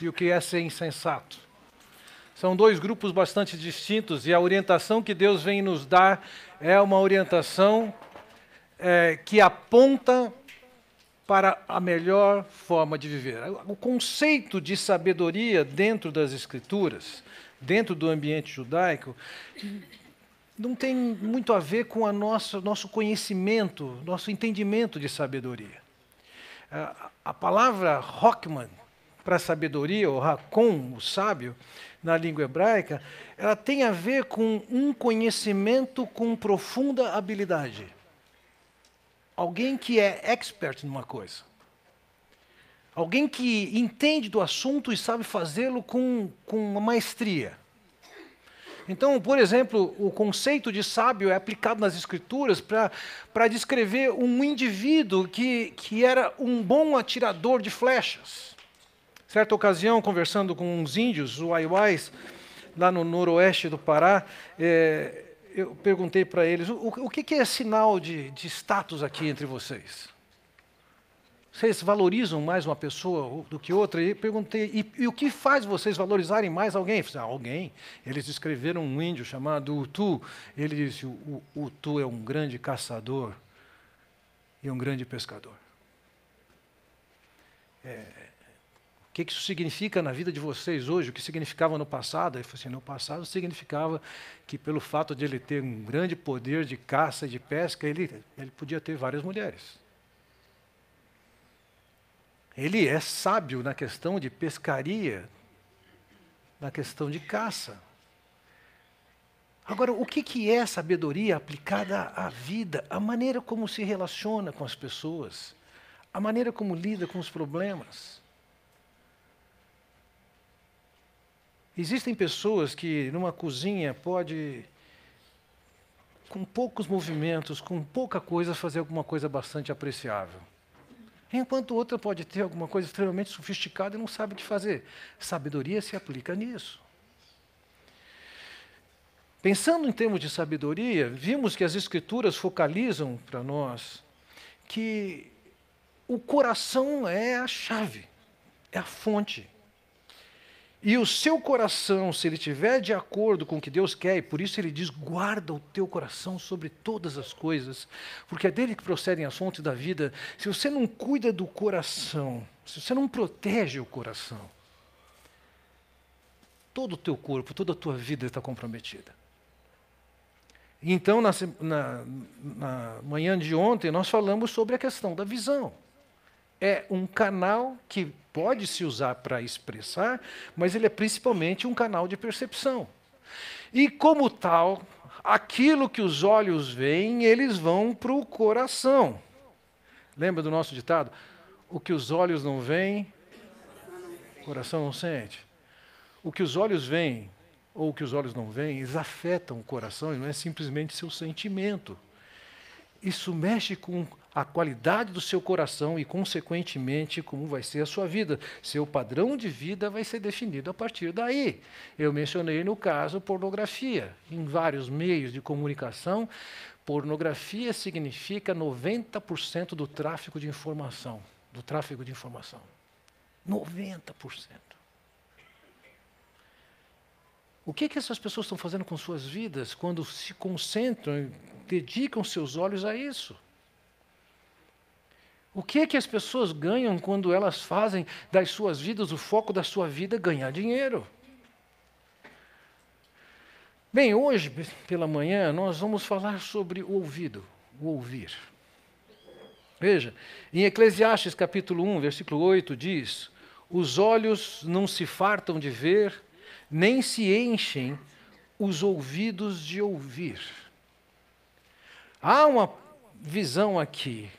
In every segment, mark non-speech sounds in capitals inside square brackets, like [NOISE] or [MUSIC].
e o que é ser insensato. São dois grupos bastante distintos e a orientação que Deus vem nos dar é uma orientação é, que aponta para a melhor forma de viver. O conceito de sabedoria dentro das Escrituras, dentro do ambiente judaico, não tem muito a ver com o nosso, conhecimento, nosso entendimento de sabedoria. A, palavra Rockman, para sabedoria, ou Hakon, o sábio, na língua hebraica, ela tem a ver com um conhecimento com profunda habilidade. Alguém que é expert numa coisa. Alguém que entende do assunto e sabe fazê-lo com, com uma maestria. Então, por exemplo, o conceito de sábio é aplicado nas Escrituras para descrever um indivíduo que, que era um bom atirador de flechas. Certa ocasião, conversando com uns índios, os Waiwais, lá no noroeste do Pará, é, eu perguntei para eles: o, o que, que, é sinal de, de status aqui entre vocês? Vocês valorizam mais uma pessoa do que outra? E perguntei, e, e o que faz vocês valorizarem mais alguém? Falei, ah, alguém. Eles descreveram um índio chamado Utu. Ele disse: o, o Utu é um grande caçador e um grande pescador. É, o que isso significa na vida de vocês hoje? O que significava no passado? Ele falou assim: no passado significava que, pelo fato de ele ter um grande poder de caça e de pesca, ele, ele podia ter várias mulheres. Ele é sábio na questão de pescaria, na questão de caça. Agora, o que, que é sabedoria aplicada à vida? A maneira como se relaciona com as pessoas, a maneira como lida com os problemas. Existem pessoas que numa cozinha pode, com poucos movimentos, com pouca coisa, fazer alguma coisa bastante apreciável. Enquanto outra pode ter alguma coisa extremamente sofisticada e não sabe o que fazer. Sabedoria se aplica nisso. Pensando em termos de sabedoria, vimos que as Escrituras focalizam para nós que o coração é a chave, é a fonte. E o seu coração, se ele estiver de acordo com o que Deus quer, e por isso ele diz: guarda o teu coração sobre todas as coisas, porque é dele que procedem as fontes da vida. Se você não cuida do coração, se você não protege o coração, todo o teu corpo, toda a tua vida está comprometida. Então, na, na, na manhã de ontem, nós falamos sobre a questão da visão é um canal que pode se usar para expressar, mas ele é principalmente um canal de percepção. E como tal, aquilo que os olhos veem, eles vão para o coração. Lembra do nosso ditado? O que os olhos não veem, o coração não sente. O que os olhos veem, ou o que os olhos não veem, eles afetam o coração e não é simplesmente seu sentimento. Isso mexe com a qualidade do seu coração e, consequentemente, como vai ser a sua vida. Seu padrão de vida vai ser definido a partir daí. Eu mencionei no caso pornografia. Em vários meios de comunicação, pornografia significa 90% do tráfego de informação. Do tráfego de informação. 90%. O que, que essas pessoas estão fazendo com suas vidas quando se concentram e dedicam seus olhos a isso? O que é que as pessoas ganham quando elas fazem das suas vidas, o foco da sua vida, ganhar dinheiro? Bem, hoje, pela manhã, nós vamos falar sobre o ouvido, o ouvir. Veja, em Eclesiastes capítulo 1, versículo 8, diz: Os olhos não se fartam de ver, nem se enchem os ouvidos de ouvir. Há uma visão aqui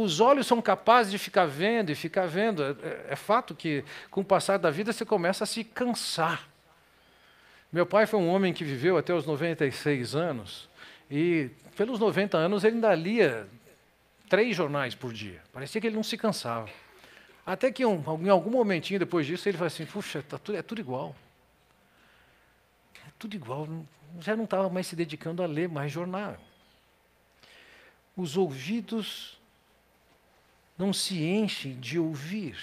os olhos são capazes de ficar vendo e ficar vendo. É, é, é, fato que, com o passar da vida, você começa a se cansar. Meu pai foi um homem que viveu até os 96 anos, e pelos 90 anos ele ainda lia três jornais por dia. Parecia que ele não se cansava. Até que um, em algum momentinho depois disso ele falou assim: puxa, tá tudo, é tudo igual. É tudo igual. Já não estava mais se dedicando a ler mais jornal. Os ouvidos não se enche de ouvir.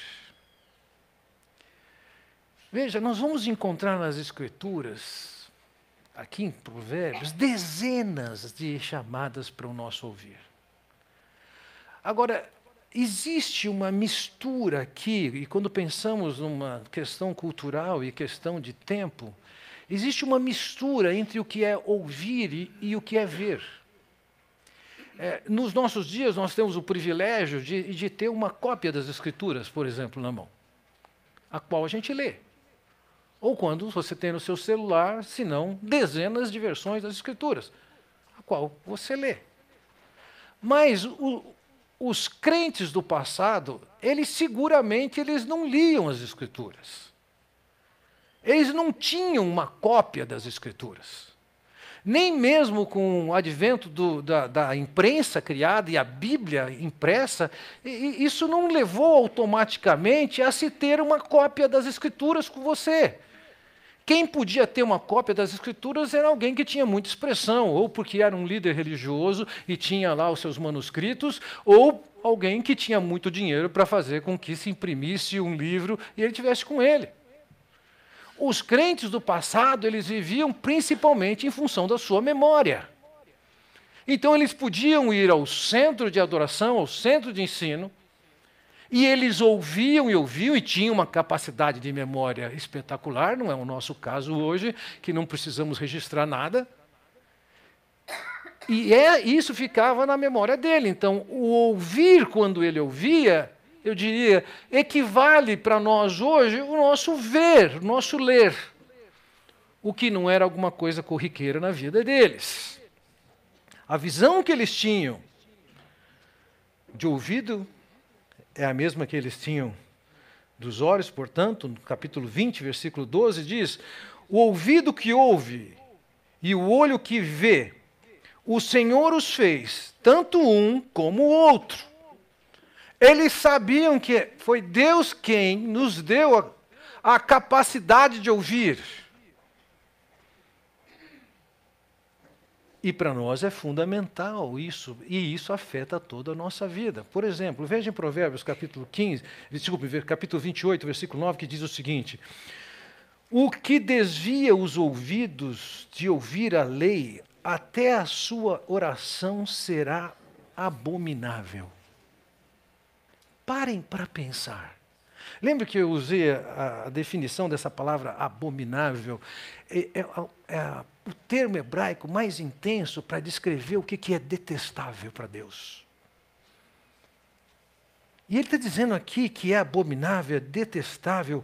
Veja, nós vamos encontrar nas Escrituras, aqui em Provérbios, dezenas de chamadas para o nosso ouvir. Agora, existe uma mistura aqui, e quando pensamos numa questão cultural e questão de tempo, existe uma mistura entre o que é ouvir e, e o que é ver. É, nos nossos dias, nós temos o privilégio de, de ter uma cópia das Escrituras, por exemplo, na mão, a qual a gente lê. Ou quando você tem no seu celular, se não, dezenas de versões das Escrituras, a qual você lê. Mas o, os crentes do passado, eles seguramente eles não liam as Escrituras. Eles não tinham uma cópia das Escrituras. Nem mesmo com o advento do, da, da, imprensa criada e a Bíblia impressa, isso não levou automaticamente a se ter uma cópia das Escrituras com você. Quem podia ter uma cópia das Escrituras era alguém que tinha muita expressão, ou porque era um líder religioso e tinha lá os seus manuscritos, ou alguém que tinha muito dinheiro para fazer com que se imprimisse um livro e ele tivesse com ele. Os crentes do passado, eles viviam principalmente em função da sua memória. Então eles podiam ir ao centro de adoração, ao centro de ensino, e eles ouviam e ouviam e tinham uma capacidade de memória espetacular, não é o nosso caso hoje, que não precisamos registrar nada. E é, isso ficava na memória dele. Então, o ouvir quando ele ouvia, eu diria, equivale para nós hoje o nosso ver, o nosso ler. O que não era alguma coisa corriqueira na vida deles. A visão que eles tinham de ouvido é a mesma que eles tinham dos olhos, portanto, no capítulo 20, versículo 12, diz: O ouvido que ouve e o olho que vê, o Senhor os fez, tanto um como o outro. Eles sabiam que foi Deus quem nos deu a, a capacidade de ouvir. E para nós é fundamental isso, e isso afeta toda a nossa vida. Por exemplo, veja em Provérbios capítulo 15, desculpe, capítulo 28, versículo 9, que diz o seguinte: O que desvia os ouvidos de ouvir a lei, até a sua oração será abominável. Parem para pensar. Lembra que eu usei a, a definição dessa palavra abominável? É, é, é o termo hebraico mais intenso para descrever o que, que é detestável para Deus. E ele está dizendo aqui que é abominável, é detestável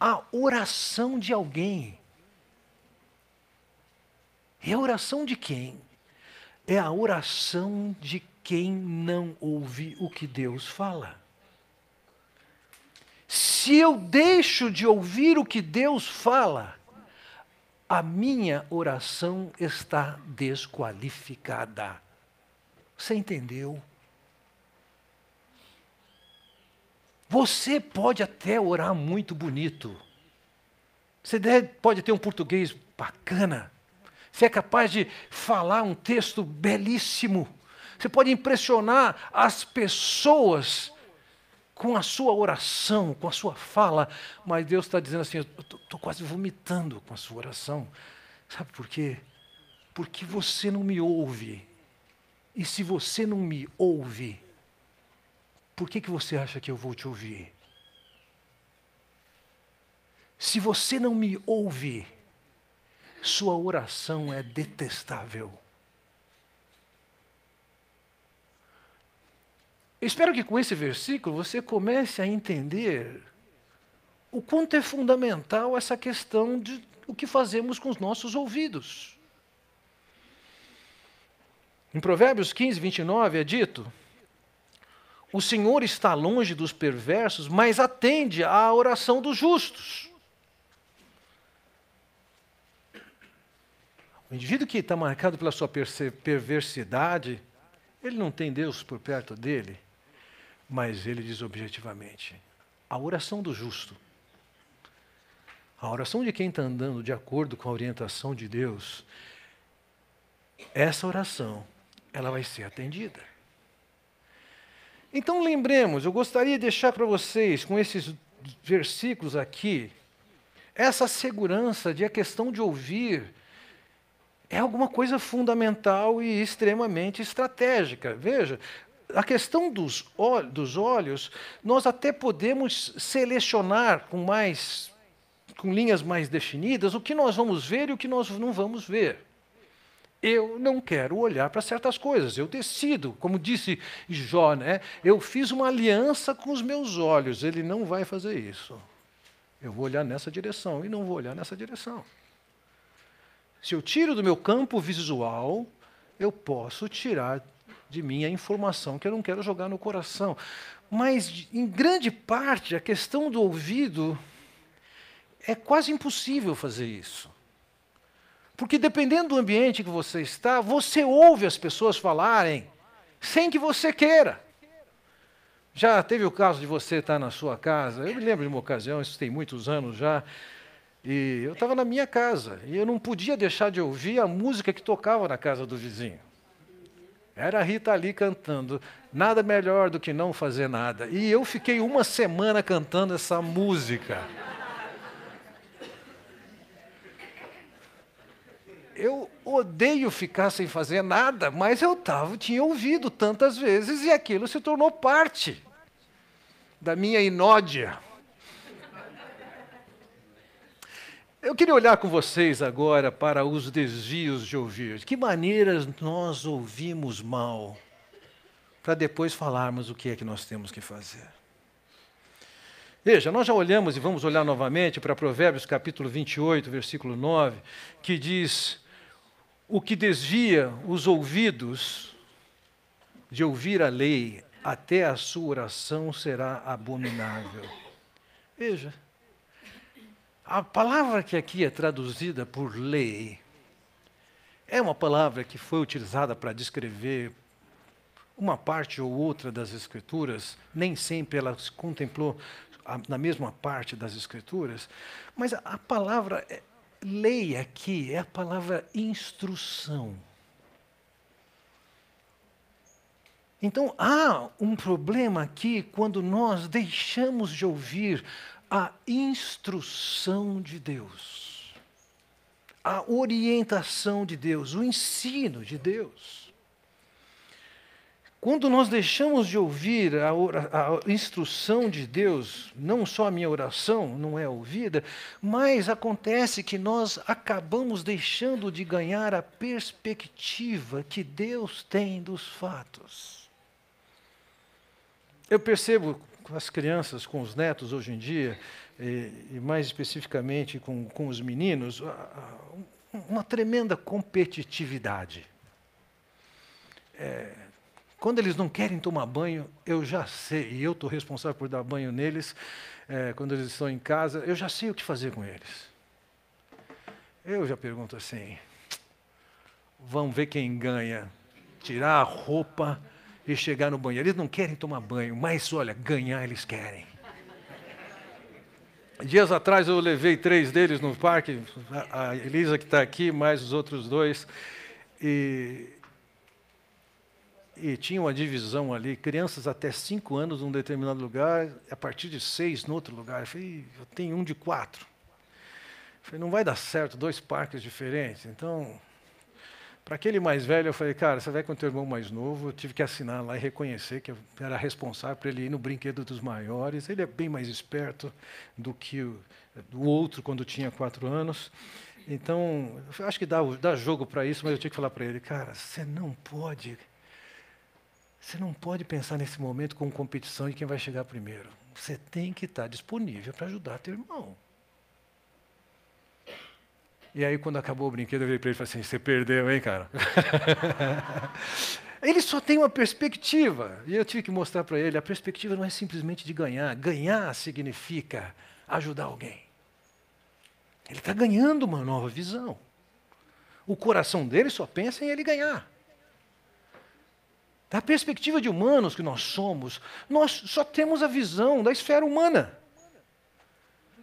a oração de alguém. E a oração de quem? É a oração de quem não ouve o que Deus fala. Se eu deixo de ouvir o que Deus fala, a minha oração está desqualificada. Você entendeu? Você pode até orar muito bonito. Você pode ter um português bacana. Você é capaz de falar um texto belíssimo. Você pode impressionar as pessoas com a sua oração, com a sua fala, mas Deus está dizendo assim: eu estou quase vomitando com a sua oração. Sabe por quê? Porque você não me ouve. E se você não me ouve, por que, que você acha que eu vou te ouvir? Se você não me ouve, sua oração é detestável. Eu espero que com esse versículo você comece a entender o quanto é fundamental essa questão de o que fazemos com os nossos ouvidos. Em Provérbios 15, 29 é dito: O Senhor está longe dos perversos, mas atende à oração dos justos. O indivíduo que está marcado pela sua perversidade, ele não tem Deus por perto dele. Mas ele diz objetivamente: a oração do justo, a oração de quem está andando de acordo com a orientação de Deus, essa oração, ela vai ser atendida. Então lembremos, eu gostaria de deixar para vocês, com esses versículos aqui, essa segurança de a questão de ouvir é alguma coisa fundamental e extremamente estratégica. Veja, a questão dos, dos olhos, nós até podemos selecionar com mais com linhas mais definidas o que nós vamos ver e o que nós não vamos ver. Eu não quero olhar para certas coisas, eu decido, como disse Jó, né? eu fiz uma aliança com os meus olhos, ele não vai fazer isso. Eu vou olhar nessa direção e não vou olhar nessa direção. Se eu tiro do meu campo visual, eu posso tirar de mim a informação que eu não quero jogar no coração. Mas, em grande parte, a questão do ouvido é quase impossível fazer isso. Porque dependendo do ambiente que você está, você ouve as pessoas falarem sem que você queira. Já teve o caso de você estar na sua casa? Eu me lembro de uma ocasião, isso tem muitos anos já, e eu estava na minha casa e eu não podia deixar de ouvir a música que tocava na casa do vizinho. Era a Rita ali cantando, nada melhor do que não fazer nada. E eu fiquei uma semana cantando essa música. eu odeio ficar sem fazer nada, mas eu tava, tinha ouvido tantas vezes e aquilo se tornou parte da minha inódia. Eu queria olhar com vocês agora para os desvios de ouvir. De que maneiras nós ouvimos mal, para depois falarmos o que é que nós temos que fazer. Veja, nós já olhamos e vamos olhar novamente para Provérbios capítulo 28, versículo 9, que diz: o que desvia os ouvidos de ouvir a lei, até a sua oração será abominável. Veja, a palavra que aqui é traduzida por lei é uma palavra que foi utilizada para descrever uma parte ou outra das Escrituras, nem sempre ela se contemplou na mesma parte das Escrituras, mas a, palavra é, lei aqui é a palavra instrução. Então há um problema aqui quando nós deixamos de ouvir a instrução de Deus, a orientação de Deus, o ensino de Deus. Quando nós deixamos de ouvir a, a, instrução de Deus, não só a minha oração não é ouvida, mas acontece que nós acabamos deixando de ganhar a perspectiva que Deus tem dos fatos. Eu percebo com as crianças, com os netos hoje em dia, e, e mais especificamente com, com os meninos, uma tremenda competitividade. É, quando eles não querem tomar banho, eu já sei, e eu estou responsável por dar banho neles, é, quando eles estão em casa, eu já sei o que fazer com eles. Eu já pergunto assim: vamos ver quem ganha. Tirar a roupa e chegar no banheiro. Eles não querem tomar banho, mas olha, ganhar eles querem. Dias atrás eu levei três deles no parque, a Elisa que está aqui, mais os outros dois, e e tinha uma divisão ali, crianças até cinco anos num determinado lugar, a partir de seis no outro lugar. Eu falei, eu tenho um de quatro. Eu falei, não vai dar certo, dois parques diferentes. Então, para aquele mais velho, eu falei, cara, você vai com o teu irmão mais novo, eu tive que assinar lá e reconhecer que eu era responsável para ele ir no brinquedo dos maiores. Ele é bem mais esperto do que o do outro quando tinha quatro anos. Então, acho que dá, dá jogo para isso, mas eu tinha que falar para ele, cara, você não pode você não pode pensar nesse momento como competição de quem vai chegar primeiro. Você tem que estar disponível para ajudar teu irmão. E aí, quando acabou o brinquedo, eu virei para ele e falei assim: Você perdeu, hein, cara? [LAUGHS] ele só tem uma perspectiva. E eu tive que mostrar para ele: a perspectiva não é simplesmente de ganhar. Ganhar significa ajudar alguém. Ele está ganhando uma nova visão. O coração dele só pensa em ele ganhar. Da perspectiva de humanos que nós somos, nós só temos a visão da esfera humana.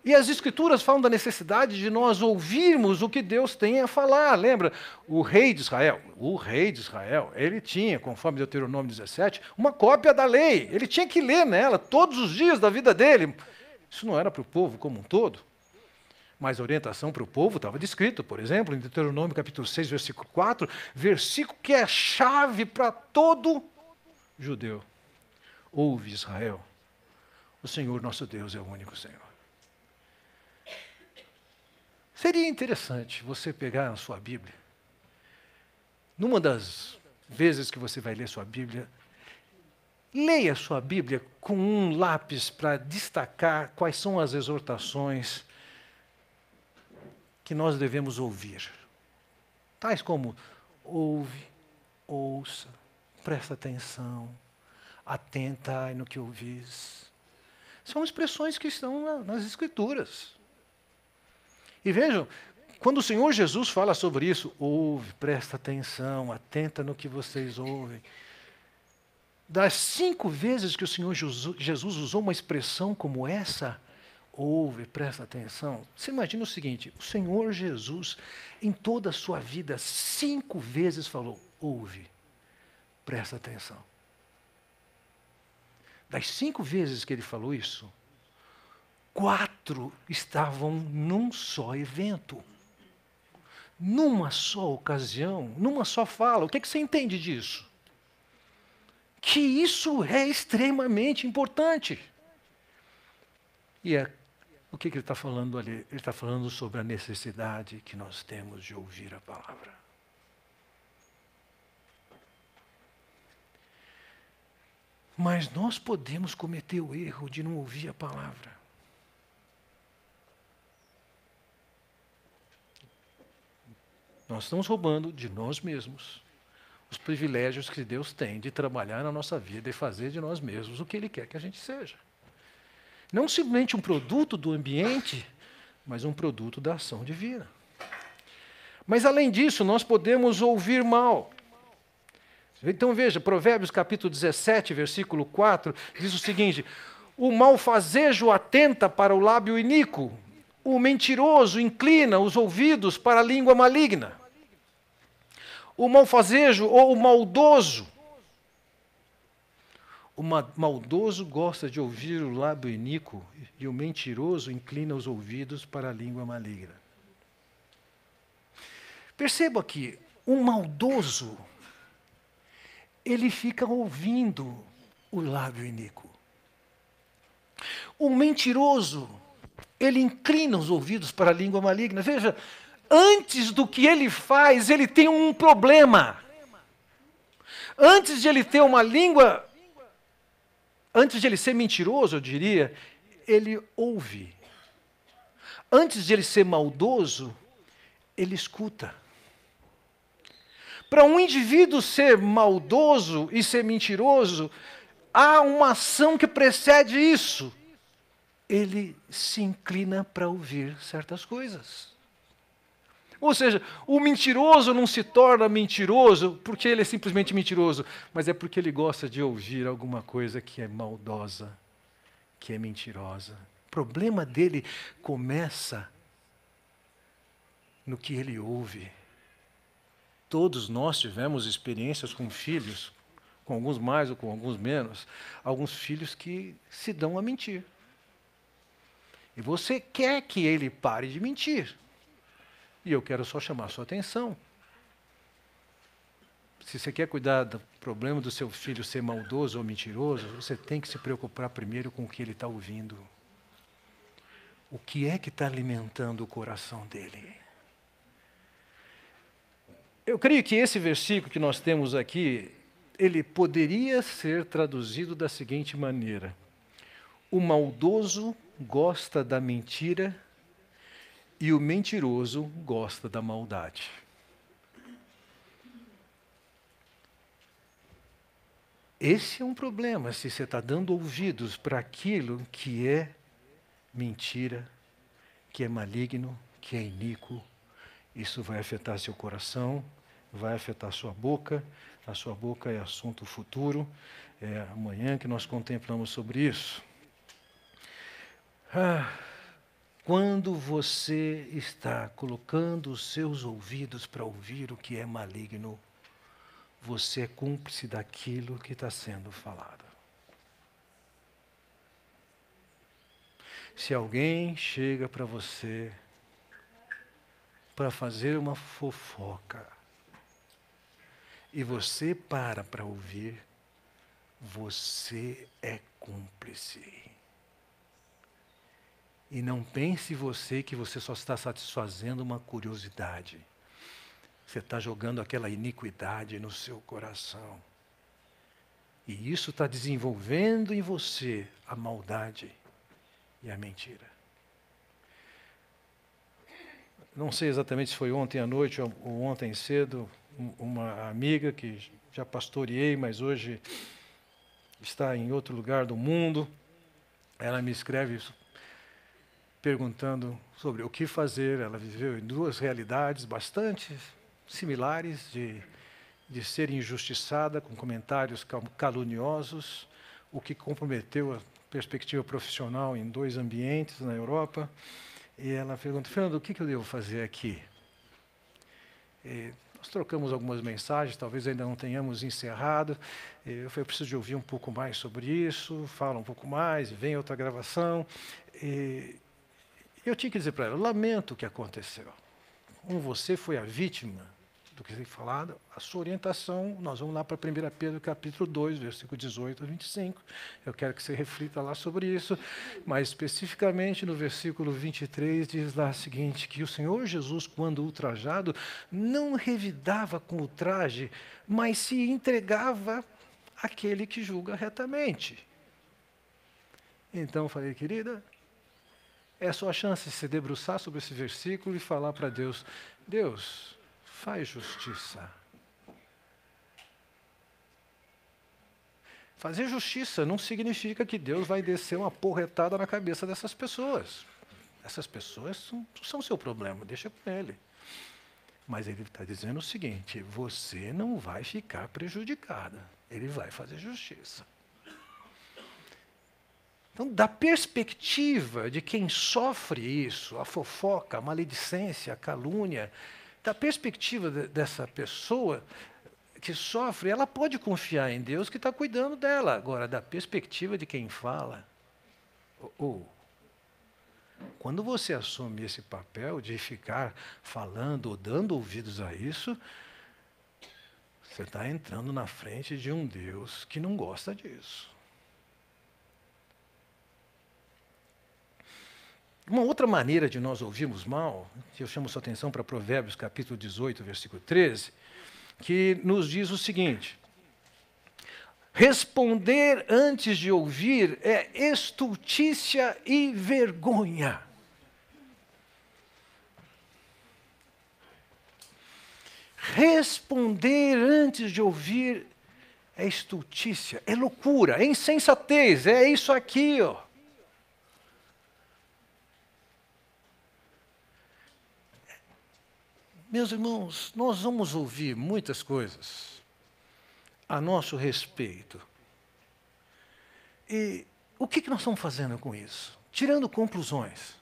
E as Escrituras falam da necessidade de nós ouvirmos o que Deus tem a falar. Lembra? O rei de Israel, o rei de Israel, ele tinha, conforme Deuteronômio 17, uma cópia da lei. Ele tinha que ler nela todos os dias da vida dele. Isso não era para o povo como um todo. Mas a orientação para o povo estava descrito, por exemplo, em Deuteronômio capítulo 6, versículo 4, versículo que é chave para todo judeu. Ouve Israel, o Senhor nosso Deus é o único Senhor. Seria interessante você pegar a sua Bíblia, numa das vezes que você vai ler sua Bíblia, leia sua Bíblia com um lápis para destacar quais são as exortações que nós devemos ouvir. Tais como ouve, ouça, presta atenção, atenta no que ouvis. São expressões que estão nas Escrituras. E vejam, quando o Senhor Jesus fala sobre isso, ouve, presta atenção, atenta no que vocês ouvem. Das cinco vezes que o Senhor Jesus usou uma expressão como essa, ouve, presta atenção. Você imagina o seguinte: o Senhor Jesus, em toda a sua vida, cinco vezes falou: ouve, presta atenção. Das cinco vezes que ele falou isso, quatro estavam num só evento. Numa só ocasião, numa só fala. O que, é que você entende disso? Que isso é extremamente importante. E é o que, que ele está falando ali? Ele está falando sobre a necessidade que nós temos de ouvir a palavra. Mas nós podemos cometer o erro de não ouvir a palavra. Nós estamos roubando de nós mesmos os privilégios que Deus tem de trabalhar na nossa vida e fazer de nós mesmos o que Ele quer que a gente seja. Não simplesmente um produto do ambiente, mas um produto da ação divina. Mas além disso, nós podemos ouvir mal. Então veja, Provérbios capítulo 17, versículo 4, diz o seguinte: O malfazejo atenta para o lábio iníquo, o mentiroso inclina os ouvidos para a língua maligna. O malfazejo ou o maldoso o maldoso gosta de ouvir o lábio iníquo e o mentiroso inclina os ouvidos para a língua maligna. Perceba que o maldoso, ele fica ouvindo o lábio iníquo. O mentiroso, ele inclina os ouvidos para a língua maligna. Veja, antes do que ele faz, ele tem um problema. Antes de ele ter uma língua Antes de ele ser mentiroso, eu diria, ele ouve. Antes de ele ser maldoso, ele escuta. Para um indivíduo ser maldoso e ser mentiroso, há uma ação que precede isso. Ele se inclina para ouvir certas coisas. Ou seja, o mentiroso não se torna mentiroso porque ele é simplesmente mentiroso, mas é porque ele gosta de ouvir alguma coisa que é maldosa, que é mentirosa. O problema dele começa no que ele ouve. Todos nós tivemos experiências com filhos, com alguns mais ou com alguns menos, alguns filhos que se dão a mentir. E você quer que ele pare de mentir. E eu quero só chamar sua atenção. Se você quer cuidar do problema do seu filho ser maldoso ou mentiroso, você tem que se preocupar primeiro com o que ele está ouvindo. O que é que está alimentando o coração dele? Eu creio que esse versículo que nós temos aqui, ele poderia ser traduzido da seguinte maneira: O maldoso gosta da mentira e o mentiroso gosta da maldade. Esse é um problema se você está dando ouvidos para aquilo que é mentira, que é maligno, que é iníquo. Isso vai afetar seu coração, vai afetar sua boca. A sua boca é assunto futuro. É amanhã que nós contemplamos sobre isso. Ah. Quando você está colocando os seus ouvidos para ouvir o que é maligno, você é cúmplice daquilo que está sendo falado. Se alguém chega para você para fazer uma fofoca e você para para ouvir, você é cúmplice. E não pense você que você só está satisfazendo uma curiosidade. Você está jogando aquela iniquidade no seu coração. E isso está desenvolvendo em você a maldade e a mentira. Não sei exatamente se foi ontem à noite ou ontem cedo, uma amiga que já pastoreei, mas hoje está em outro lugar do mundo. Ela me escreve perguntando sobre o que fazer. Ela viveu em duas realidades bastante similares de, de ser injustiçada com comentários caluniosos, o que comprometeu a perspectiva profissional em dois ambientes na Europa. E ela pergunta, Fernando, o que, eu devo fazer aqui? E nós trocamos algumas mensagens, talvez ainda não tenhamos encerrado. Eu falei, eu preciso de ouvir um pouco mais sobre isso, fala um pouco mais, vem outra gravação. E eu tinha que dizer para ela, lamento o que aconteceu. Como você foi a vítima do que foi falado, a sua orientação, nós vamos lá para 1 Pedro capítulo 2, versículo 18 a 25. Eu quero que você reflita lá sobre isso, mas especificamente no versículo 23 diz lá o seguinte, que o Senhor Jesus, quando ultrajado, não revidava com ultraje, mas se entregava àquele que julga retamente. Então eu falei, querida, é a sua chance de se debruçar sobre esse versículo e falar para Deus, Deus, faz justiça. Fazer justiça não significa que Deus vai descer uma porretada na cabeça dessas pessoas. Essas pessoas são, são seu problema, deixa com ele. Mas ele está dizendo o seguinte: você não vai ficar prejudicada, ele vai fazer justiça. Então, da perspectiva de quem sofre isso, a fofoca, a maledicência, a calúnia, da perspectiva de, dessa pessoa que sofre, ela pode confiar em Deus que está cuidando dela. Agora, da perspectiva de quem fala, ou, quando você assume esse papel de ficar falando ou dando ouvidos a isso, você está entrando na frente de um Deus que não gosta disso. Uma outra maneira de nós ouvirmos mal, eu chamo sua atenção para Provérbios capítulo 18, versículo 13, que nos diz o seguinte: Responder antes de ouvir é estultícia e vergonha. Responder antes de ouvir é estultícia, é loucura, é insensatez, é isso aqui, ó. Meus irmãos, nós vamos ouvir muitas coisas a nosso respeito. E o que, nós estamos fazendo com isso? Tirando conclusões.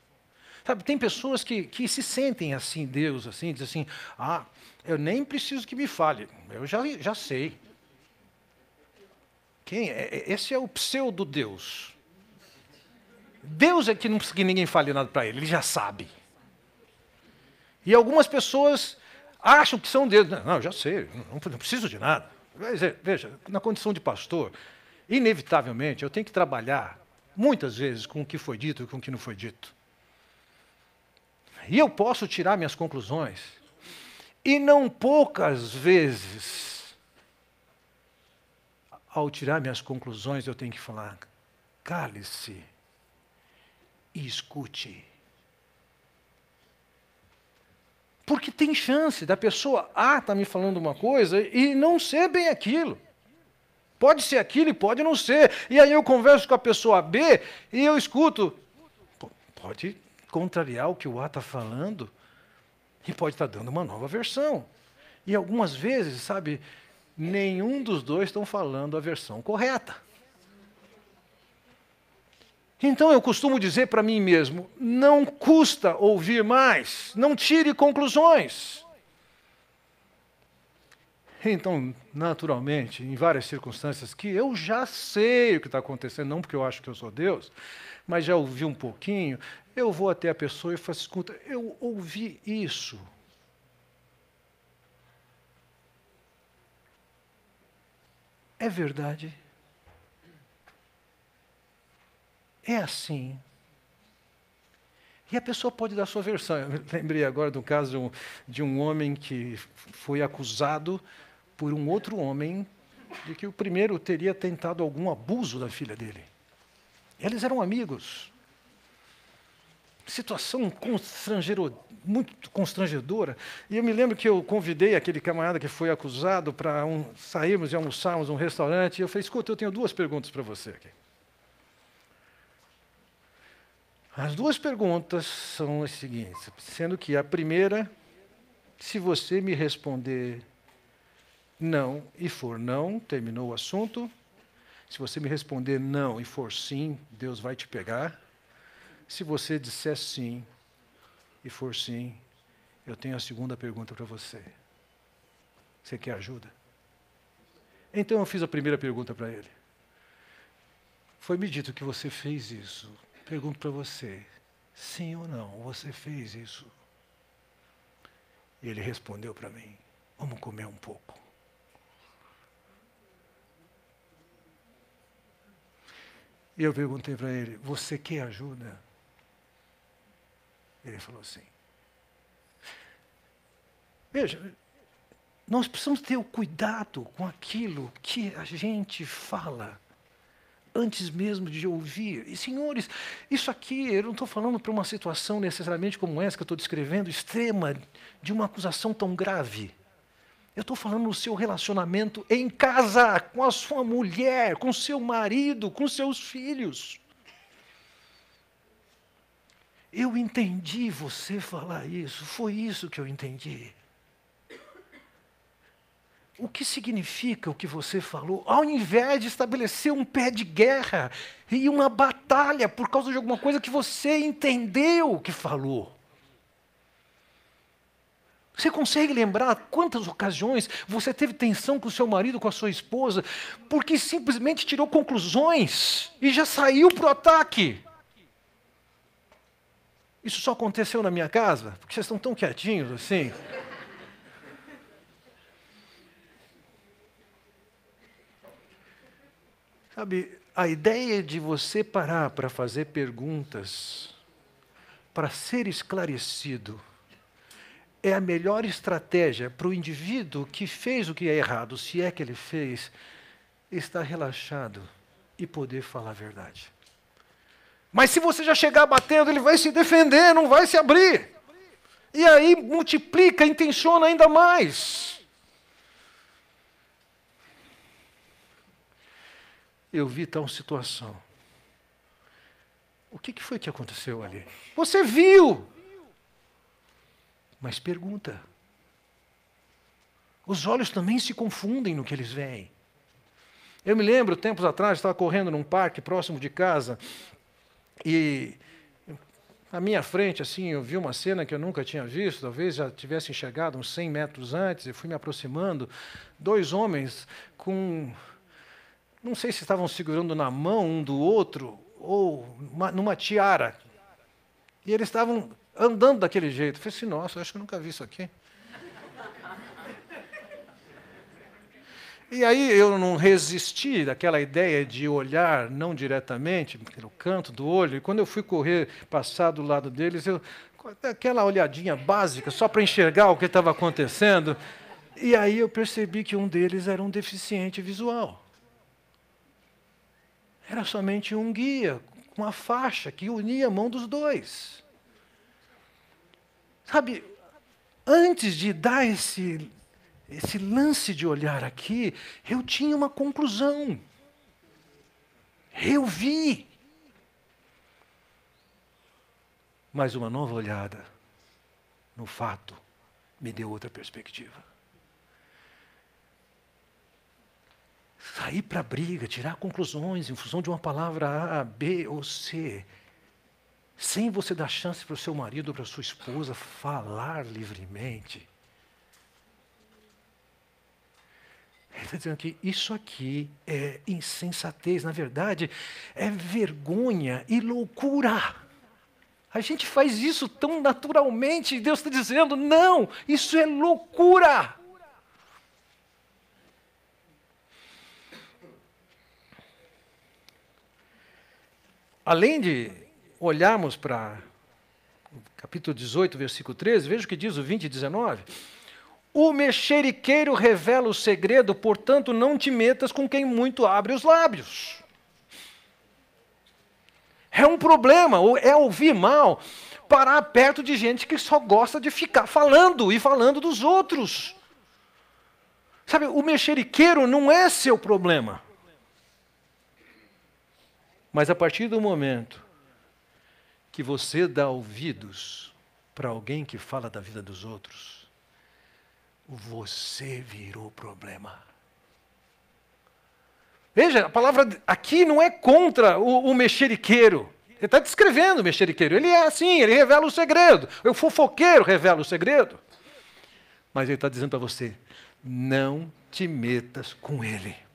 Sabe, tem pessoas que, que se sentem assim, Deus, assim, diz assim, ah, eu nem preciso que me fale, eu já, já sei. Quem é? é esse é o pseudo-Deus. Deus é que não precisa que ninguém fale nada para ele, ele já sabe. E algumas pessoas acham que são Deus. Não, já sei, não, não preciso de nada. Veja, na condição de pastor, inevitavelmente eu tenho que trabalhar muitas vezes com o que foi dito e com o que não foi dito. E eu posso tirar minhas conclusões. E não poucas vezes, ao tirar minhas conclusões, eu tenho que falar: cale-se e escute. Porque tem chance da pessoa A estar tá me falando uma coisa e não ser bem aquilo. Pode ser aquilo e pode não ser. E aí eu converso com a pessoa B e eu escuto. Pode contrariar o que o A está falando e pode estar tá dando uma nova versão. E algumas vezes, sabe, nenhum dos dois estão falando a versão correta. Então eu costumo dizer para mim mesmo: não custa ouvir mais, não tire conclusões. Então, naturalmente, em várias circunstâncias que eu já sei o que está acontecendo, não porque eu acho que eu sou Deus, mas já ouvi um pouquinho, eu vou até a pessoa e faço escuta, eu ouvi isso. É verdade? É assim. E a pessoa pode dar sua versão. Eu lembrei agora do caso de um, de um homem que foi acusado por um outro homem de que o primeiro teria tentado algum abuso da filha dele. Eles eram amigos. Situação muito constrangedora. E eu me lembro que eu convidei aquele camarada que foi acusado para um, sairmos e almoçarmos num restaurante. E eu falei: escuta, eu tenho duas perguntas para você aqui. As duas perguntas são as seguintes, sendo que a primeira, se você me responder não e for não, terminou o assunto. Se você me responder não e for sim, Deus vai te pegar. Se você disser sim e for sim, eu tenho a segunda pergunta para você. Você quer ajuda? Então eu fiz a primeira pergunta para ele. Foi-me dito que você fez isso. Pergunto para você: sim ou não, você fez isso? E ele respondeu para mim: vamos comer um pouco. E eu perguntei para ele: Você quer ajuda? Ele falou assim. Veja, nós precisamos ter o cuidado com aquilo que a gente fala antes mesmo de ouvir. E, senhores, isso aqui, eu não estou falando para uma situação necessariamente como essa que eu estou descrevendo, extrema, de uma acusação tão grave. Eu estou falando no seu relacionamento em casa, com a sua mulher, com seu marido, com seus filhos. Eu entendi você falar isso, foi isso que eu entendi. O que significa o que você falou? Ao invés de estabelecer um pé de guerra e uma batalha por causa de alguma coisa que você entendeu que falou. Você consegue lembrar quantas ocasiões você teve tensão com o seu marido, com a sua esposa, porque simplesmente tirou conclusões e já saiu para o ataque? Isso só aconteceu na minha casa? Porque vocês estão tão quietinhos assim. Sabe, a ideia de você parar para fazer perguntas, para ser esclarecido, é a melhor estratégia para o indivíduo que fez o que é errado, se é que ele fez, estar relaxado e poder falar a verdade. Mas se você já chegar batendo, ele vai se defender, não vai se abrir. E aí multiplica, intenciona ainda mais. Eu vi tal situação. O que foi que aconteceu ali? Você viu! Mas pergunta. Os olhos também se confundem no que eles veem. Eu me lembro, tempos atrás, estava correndo num parque próximo de casa e à minha frente, assim, eu vi uma cena que eu nunca tinha visto, talvez já tivessem chegado uns 100 metros antes, e fui me aproximando. Dois homens com. Não sei se estavam segurando na mão um do outro, ou uma, numa tiara. E eles estavam andando daquele jeito. Eu falei assim, nossa, acho que eu nunca vi isso aqui. E aí eu não resisti daquela ideia de olhar não diretamente, pelo canto do olho. E quando eu fui correr, passar do lado deles, eu aquela olhadinha básica só para enxergar o que estava acontecendo. E aí eu percebi que um deles era um deficiente visual. Era somente um guia, com uma faixa que unia a mão dos dois. Sabe, antes de dar esse, esse lance de olhar aqui, eu tinha uma conclusão. Eu vi. Mas uma nova olhada no fato me deu outra perspectiva. Sair para a briga, tirar conclusões em função de uma palavra A, B ou C, sem você dar chance para o seu marido ou para a sua esposa falar livremente. Ele está dizendo que isso aqui é insensatez, na verdade, é vergonha e loucura. A gente faz isso tão naturalmente, e Deus está dizendo: não, isso é loucura. Além de olharmos para capítulo 18, versículo 13, veja o que diz o 20 e 19. O mexeriqueiro revela o segredo, portanto, não te metas com quem muito abre os lábios. É um problema, é ouvir mal, parar perto de gente que só gosta de ficar falando e falando dos outros. Sabe, o mexeriqueiro não é seu problema. Mas a partir do momento que você dá ouvidos para alguém que fala da vida dos outros, você virou problema. Veja, a palavra aqui não é contra o, o mexeriqueiro. Ele está descrevendo o mexeriqueiro. Ele é assim, ele revela o segredo. O fofoqueiro revela o segredo. Mas ele está dizendo para você: não te metas com ele.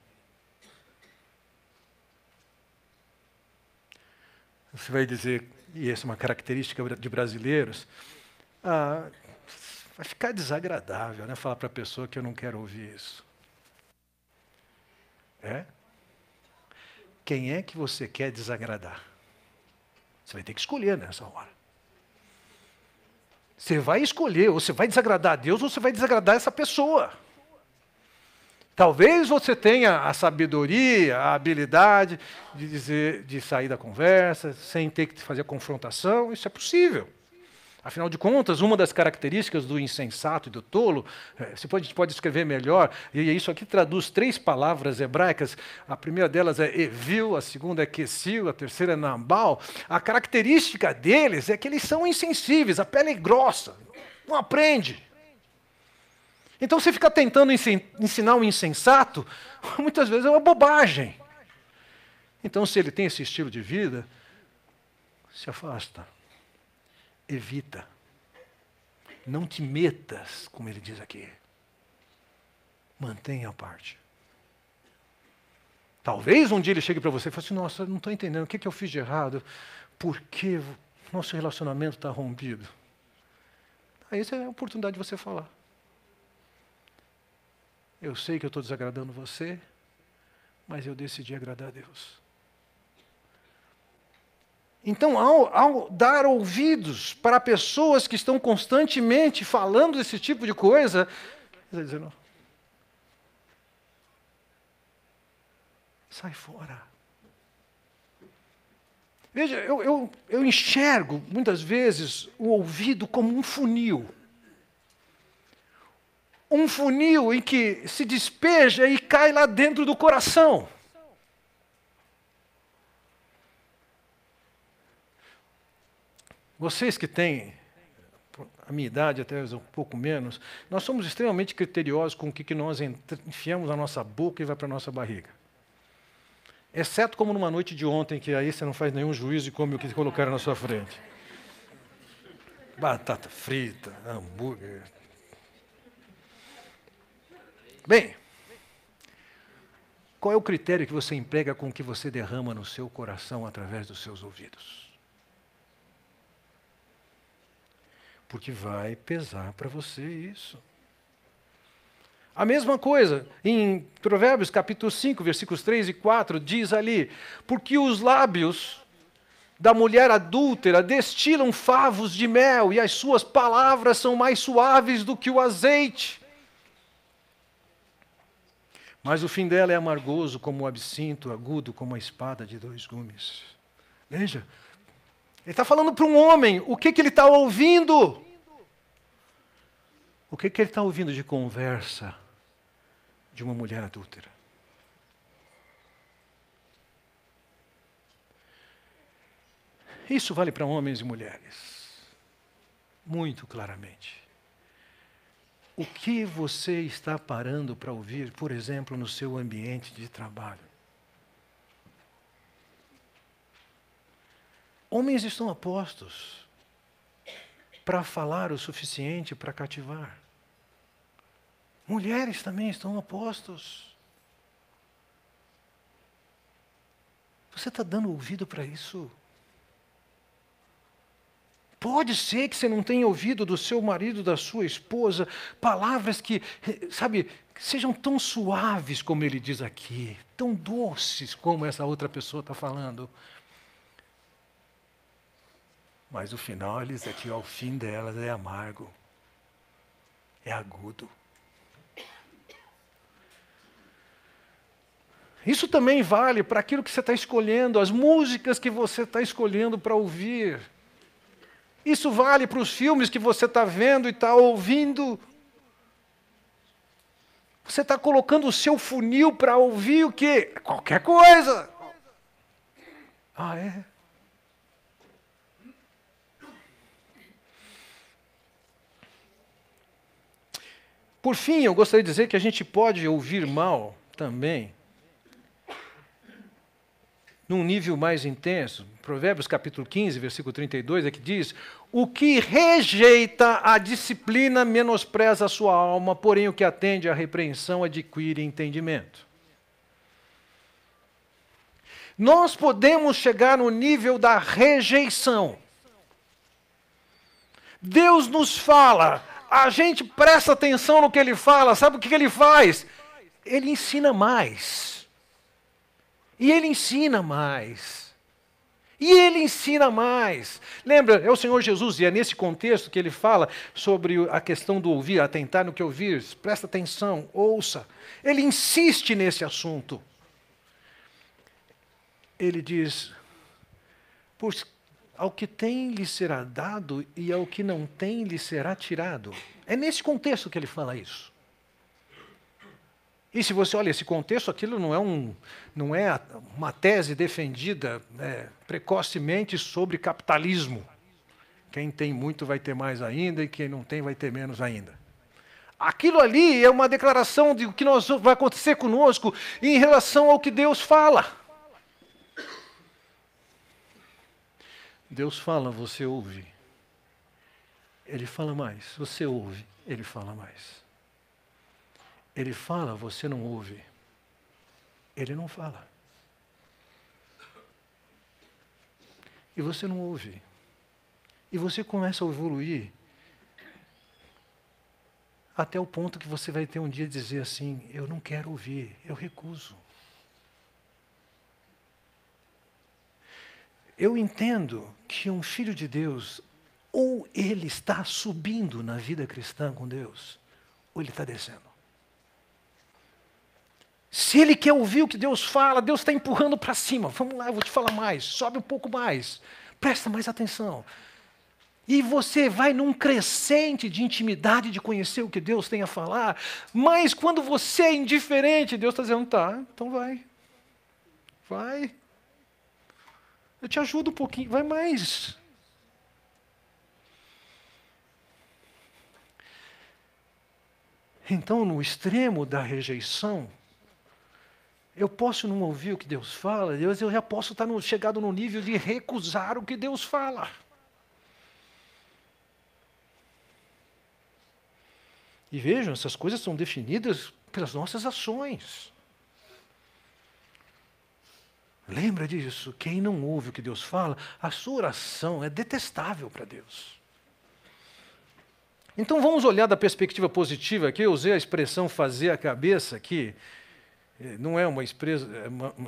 Você vai dizer, e essa é uma característica de brasileiros, ah, vai ficar desagradável, né? Falar para a pessoa que eu não quero ouvir isso. É? Quem é que você quer desagradar? Você vai ter que escolher nessa hora. Você vai escolher, ou você vai desagradar a Deus, ou você vai desagradar essa pessoa. Talvez você tenha a sabedoria, a habilidade de dizer, de sair da conversa, sem ter que fazer a confrontação, isso é possível. Afinal de contas, uma das características do insensato e do tolo, é, você pode, pode escrever melhor, e isso aqui traduz três palavras hebraicas. A primeira delas é evil, a segunda é quesil, a terceira é nambal. A característica deles é que eles são insensíveis, a pele é grossa, não aprende. Então, você ficar tentando ensinar um insensato, [LAUGHS] muitas vezes é uma bobagem. Então, se ele tem esse estilo de vida, se afasta evita. Não te metas, como ele diz aqui. Mantenha a parte. Talvez um dia ele chegue para você e fale assim: Nossa, não estou entendendo, o que, que eu fiz de errado? Por que nosso relacionamento está rompido? Aí essa é a oportunidade de você falar. Eu sei que eu estou desagradando você, mas eu decidi agradar a Deus. Então, ao, ao, dar ouvidos para pessoas que estão constantemente falando desse tipo de coisa, sai fora. Veja, eu, eu, eu enxergo muitas vezes o ouvido como um funil. Um funil em que se despeja e cai lá dentro do coração. Vocês que têm a minha idade, até um pouco menos, nós somos extremamente criteriosos com o que, nós enfiamos na nossa boca e vai para a nossa barriga. Exceto como numa noite de ontem, que aí você não faz nenhum juízo e come o que colocaram na sua frente. Batata frita, hambúrguer. Bem, qual é o critério que você emprega com o que você derrama no seu coração através dos seus ouvidos? porque vai pesar para você isso. A mesma coisa, em Provérbios capítulo 5, versículos 3 e 4, diz ali: Porque os lábios da mulher adúltera destilam favos de mel, e as suas palavras são mais suaves do que o azeite. Mas o fim dela é amargoso como o absinto, agudo como a espada de dois gumes. Veja, ele está falando para um homem, o que, que ele está ouvindo? O que, que ele está ouvindo de conversa de uma mulher adúltera? Isso vale para homens e mulheres, muito claramente. O que você está parando para ouvir, por exemplo, no seu ambiente de trabalho? Homens estão apostos para falar o suficiente para cativar. Mulheres também estão apostos. Você está dando ouvido para isso? Pode ser que você não tenha ouvido do seu marido, da sua esposa, palavras que, sabe, sejam tão suaves como ele diz aqui, tão doces como essa outra pessoa está falando. Mas o final, eles aqui, ó, o fim delas é amargo, é agudo. Isso também vale para aquilo que você está escolhendo, as músicas que você está escolhendo para ouvir. Isso vale para os filmes que você está vendo e está ouvindo. Você está colocando o seu funil para ouvir o quê? Qualquer coisa. Ah, é? Por fim, eu gostaria de dizer que a gente pode ouvir mal também num nível mais intenso. Provérbios capítulo 15, versículo 32, é que diz: O que rejeita a disciplina menospreza a sua alma, porém o que atende à repreensão adquire entendimento. Nós podemos chegar no nível da rejeição. Deus nos fala, a gente presta atenção no que ele fala, sabe o que ele faz? Ele ensina mais. E ele ensina mais. E ele ensina mais. Lembra, é o Senhor Jesus, e é nesse contexto que ele fala sobre a questão do ouvir, atentar no que ouvir. Presta atenção, ouça. Ele insiste nesse assunto. Ele diz: ao que tem lhe será dado e ao que não tem lhe será tirado. É nesse contexto que ele fala isso. E se você olha esse contexto, aquilo não é, um, não é uma tese defendida é, precocemente sobre capitalismo. Quem tem muito vai ter mais ainda e quem não tem vai ter menos ainda. Aquilo ali é uma declaração de o que nós, vai acontecer conosco em relação ao que Deus fala. Deus fala, você ouve. Ele fala mais. Você ouve, ele fala mais. Ele fala, você não ouve. Ele não fala. E você não ouve. E você começa a evoluir até o ponto que você vai ter um dia dizer assim: Eu não quero ouvir, eu recuso. Eu entendo que um filho de Deus, ou ele está subindo na vida cristã com Deus, ou ele está descendo. Se ele quer ouvir o que Deus fala, Deus está empurrando para cima. Vamos lá, eu vou te falar mais. Sobe um pouco mais. Presta mais atenção. E você vai num crescente de intimidade, de conhecer o que Deus tem a falar. Mas quando você é indiferente, Deus está dizendo: tá, então vai. Vai. Eu te ajudo um pouquinho, vai mais. Então, no extremo da rejeição, eu posso não ouvir o que Deus fala, Deus, eu já posso estar no, chegado no nível de recusar o que Deus fala. E vejam, essas coisas são definidas pelas nossas ações. Lembra disso? Quem não ouve o que Deus fala, a sua oração é detestável para Deus. Então vamos olhar da perspectiva positiva aqui. Eu usei a expressão fazer a cabeça aqui. É, não é uma, é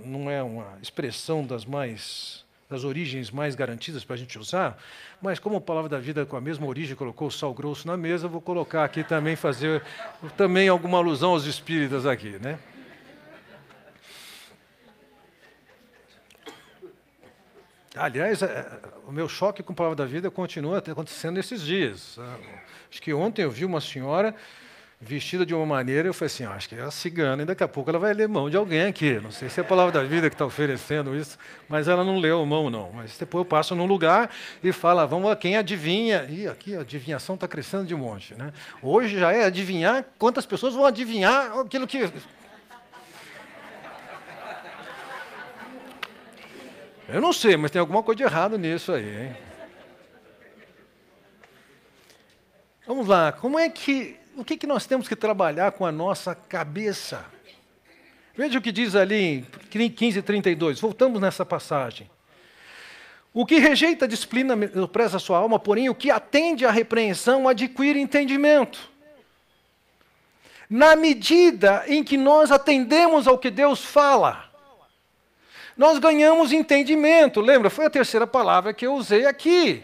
não é uma expressão das mais das origens mais garantidas para a gente usar, mas como a palavra da vida com a mesma origem colocou o sal grosso na mesa, vou colocar aqui também fazer também alguma alusão aos espíritas aqui, né? Aliás, é, o meu choque com a palavra da vida continua acontecendo esses dias. Acho que ontem eu vi uma senhora vestida de uma maneira, eu falei assim, ah, acho que é a cigana, e daqui a pouco ela vai ler mão de alguém aqui. Não sei se é a palavra da vida que está oferecendo isso, mas ela não leu mão, não. Mas depois eu passo num lugar e falo, vamos lá, quem adivinha? E aqui a adivinhação está crescendo de monte. Né? Hoje já é adivinhar quantas pessoas vão adivinhar aquilo que. Eu não sei, mas tem alguma coisa de errado nisso aí, hein? Vamos lá, como é que o que, que nós temos que trabalhar com a nossa cabeça? Veja o que diz ali em 15:32. Voltamos nessa passagem. O que rejeita a disciplina preza a sua alma, porém o que atende à repreensão adquire entendimento. Na medida em que nós atendemos ao que Deus fala, nós ganhamos entendimento. Lembra? Foi a terceira palavra que eu usei aqui.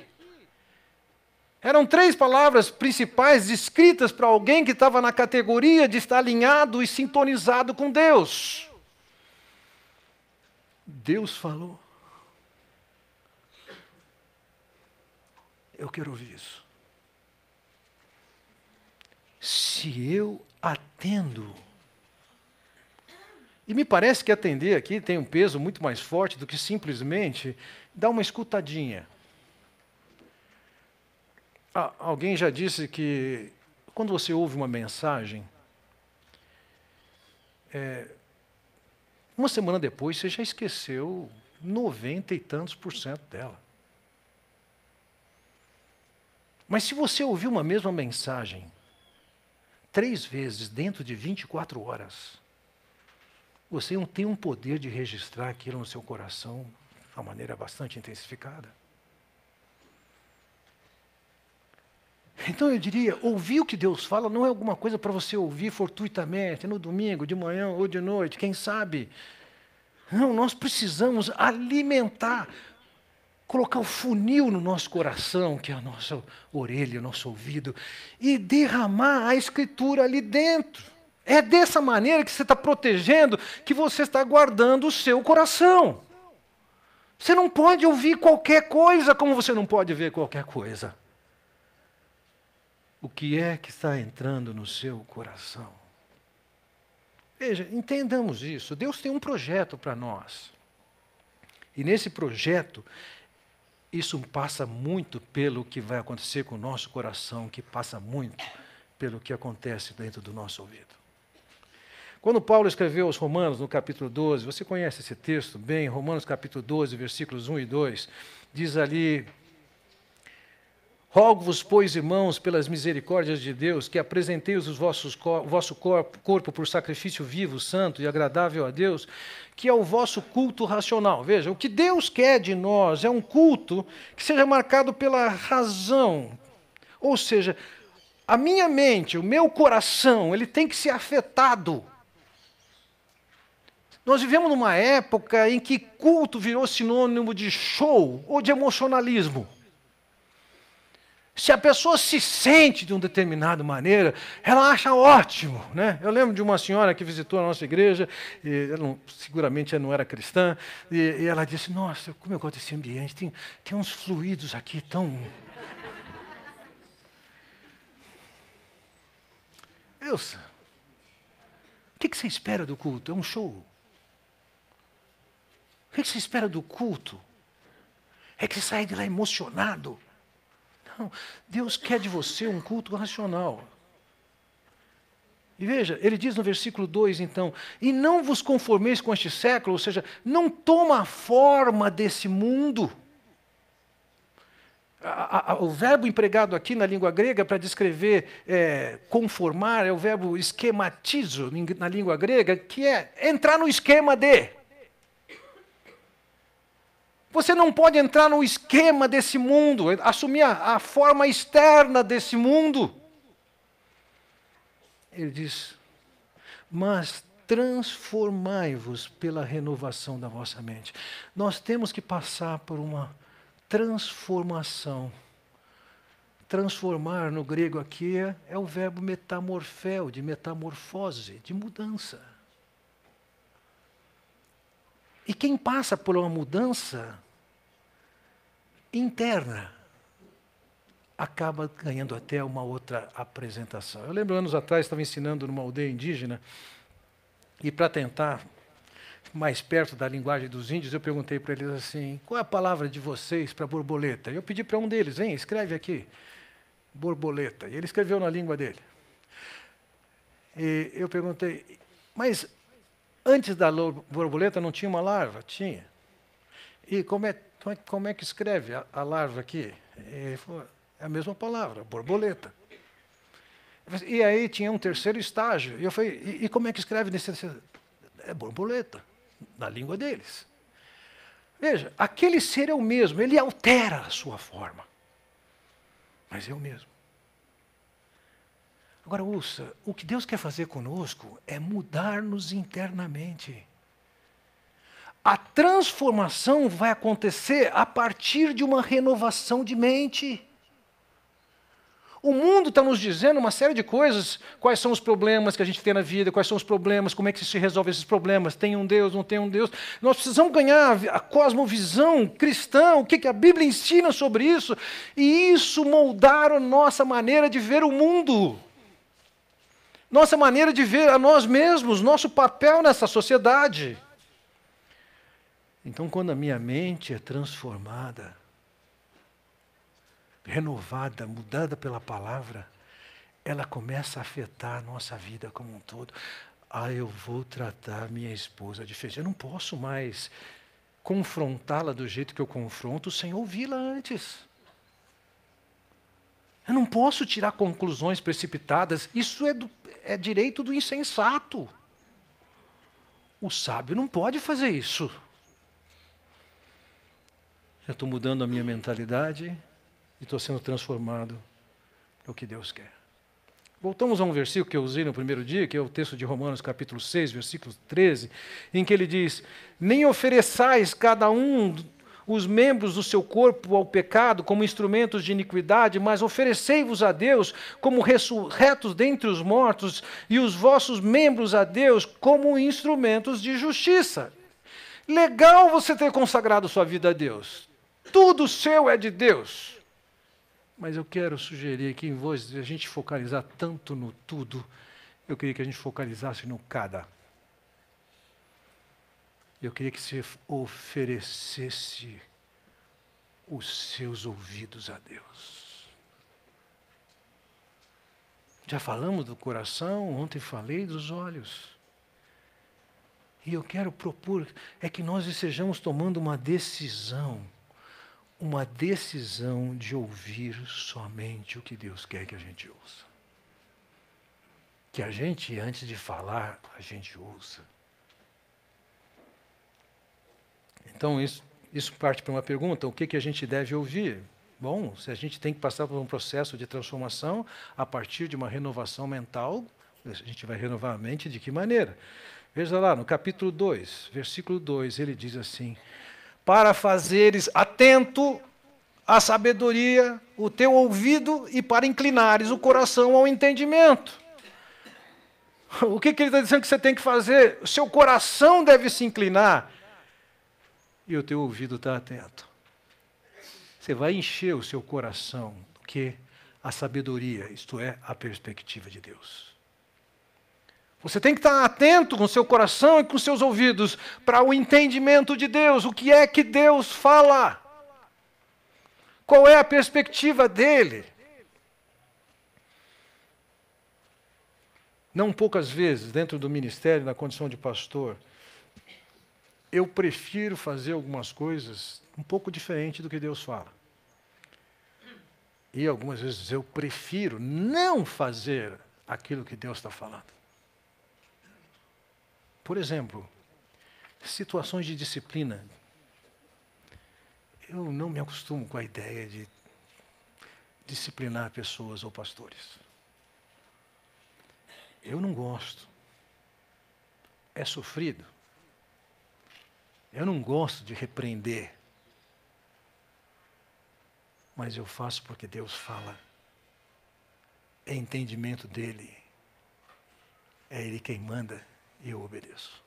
Eram três palavras principais escritas para alguém que estava na categoria de estar alinhado e sintonizado com Deus. Deus falou. Eu quero ouvir isso. Se eu atendo, e me parece que atender aqui tem um peso muito mais forte do que simplesmente dar uma escutadinha. Ah, alguém já disse que quando você ouve uma mensagem, é, uma semana depois você já esqueceu noventa e tantos por cento dela. Mas se você ouvir uma mesma mensagem três vezes dentro de 24 horas, você tem um poder de registrar aquilo no seu coração de uma maneira bastante intensificada. Então eu diria, ouvir o que Deus fala não é alguma coisa para você ouvir fortuitamente, no domingo, de manhã ou de noite, quem sabe. Não, nós precisamos alimentar, colocar o funil no nosso coração, que é a nossa orelha, o nosso ouvido, e derramar a escritura ali dentro. É dessa maneira que você está protegendo, que você está guardando o seu coração. Você não pode ouvir qualquer coisa, como você não pode ver qualquer coisa o que é que está entrando no seu coração. Veja, entendamos isso. Deus tem um projeto para nós. E nesse projeto, isso passa muito pelo que vai acontecer com o nosso coração, que passa muito pelo que acontece dentro do nosso ouvido. Quando Paulo escreveu aos Romanos, no capítulo 12, você conhece esse texto bem, Romanos capítulo 12, versículos 1 e 2, diz ali Rogo-vos, pois, irmãos, pelas misericórdias de Deus, que apresenteis o vosso corpo, corpo por sacrifício vivo, santo e agradável a Deus, que é o vosso culto racional. Veja, o que Deus quer de nós é um culto que seja marcado pela razão. Ou seja, a minha mente, o meu coração, ele tem que ser afetado. Nós vivemos numa época em que culto virou sinônimo de show ou de emocionalismo. Se a pessoa se sente de uma determinada maneira, ela acha ótimo. Né? Eu lembro de uma senhora que visitou a nossa igreja, e não, seguramente ela não era cristã, e, e, ela disse: Nossa, como eu gosto desse ambiente, tem, tem uns fluidos aqui tão. Elsa, o que, você espera do culto? É um show. O que, que você espera do culto? É que você saia de lá emocionado não, Deus quer de você um culto racional. E veja, ele diz no versículo 2, então, e não vos conformeis com este século, ou seja, não toma a forma desse mundo. A, a, o verbo empregado aqui na língua grega para descrever é, conformar é o verbo esquematizo na língua grega, que é entrar no esquema de. Você não pode entrar no esquema desse mundo, assumir a, a forma externa desse mundo. Ele diz: Mas transformai-vos pela renovação da vossa mente. Nós temos que passar por uma transformação. Transformar no grego aqui é, é o verbo metamorfel, de metamorfose, de mudança. E quem passa por uma mudança interna acaba ganhando até uma outra apresentação. Eu lembro anos atrás, estava ensinando numa aldeia indígena, e para tentar mais perto da linguagem dos índios, eu perguntei para eles assim: qual é a palavra de vocês para borboleta? Eu pedi para um deles: vem, escreve aqui, borboleta. E ele escreveu na língua dele. E eu perguntei: mas Antes da borboleta não tinha uma larva? Tinha. E como é, como é, como é que escreve a, a larva aqui? Falou, é a mesma palavra, borboleta. E aí tinha um terceiro estágio. E eu falei, e, e como é que escreve nesse É borboleta, na língua deles. Veja, aquele ser é o mesmo, ele altera a sua forma. Mas é o mesmo. Agora, ouça: o que Deus quer fazer conosco é mudar-nos internamente. A transformação vai acontecer a partir de uma renovação de mente. O mundo está nos dizendo uma série de coisas, quais são os problemas que a gente tem na vida, quais são os problemas, como é que se resolve esses problemas, tem um Deus, não tem um Deus. Nós precisamos ganhar a cosmovisão cristã, o que, a Bíblia ensina sobre isso, e isso moldar a nossa maneira de ver o mundo, nossa maneira de ver a nós mesmos, nosso papel nessa sociedade. Então, quando a minha mente é transformada, renovada, mudada pela palavra, ela começa a afetar a nossa vida como um todo. Ah, eu vou tratar minha esposa diferente. Eu não posso mais confrontá-la do jeito que eu confronto sem ouvi-la antes. Eu não posso tirar conclusões precipitadas. Isso é, do, é direito do insensato. O sábio não pode fazer isso. Eu estou mudando a minha mentalidade, e estou sendo transformado no que Deus quer. Voltamos a um versículo que eu usei no primeiro dia, que é o texto de Romanos, capítulo 6, versículo 13, em que ele diz: Nem ofereçais cada um os membros do seu corpo ao pecado como instrumentos de iniquidade, mas oferecei-vos a Deus como ressurretos dentre os mortos, e os vossos membros a Deus como instrumentos de justiça. Legal você ter consagrado sua vida a Deus. Tudo seu é de Deus. Mas eu quero sugerir que, em vez de a gente focalizar tanto no tudo, eu queria que a gente focalizasse no cada. Eu queria que você oferecesse os seus ouvidos a Deus. Já falamos do coração, ontem falei dos olhos. E eu quero propor é que nós estejamos tomando uma decisão uma decisão de ouvir somente o que Deus quer que a gente ouça. Que a gente, antes de falar, a gente ouça. Então, isso, isso parte para uma pergunta: o que, que a gente deve ouvir? Bom, se a gente tem que passar por um processo de transformação a partir de uma renovação mental, a gente vai renovar a mente de que maneira? Veja lá, no capítulo 2, versículo 2, ele diz assim: para fazeres atento à sabedoria o teu ouvido e para inclinares o coração ao entendimento. O que, que ele está dizendo que você tem que fazer? O seu coração deve se inclinar e o teu ouvido está atento. Você vai encher o seu coração do que a sabedoria, isto é, a perspectiva de Deus. Você tem que estar atento com seu coração e com seus ouvidos para o entendimento de Deus. O que é que Deus fala? Qual é a perspectiva dele? Não poucas vezes, dentro do ministério, na condição de pastor, eu prefiro fazer algumas coisas um pouco diferente do que Deus fala. E algumas vezes eu prefiro não fazer aquilo que Deus está falando. Por exemplo, situações de disciplina. Eu não me acostumo com a ideia de disciplinar pessoas ou pastores. Eu não gosto. É sofrido. Eu não gosto de repreender. Mas eu faço porque Deus fala. É entendimento dele. É Ele quem manda e eu obedeço.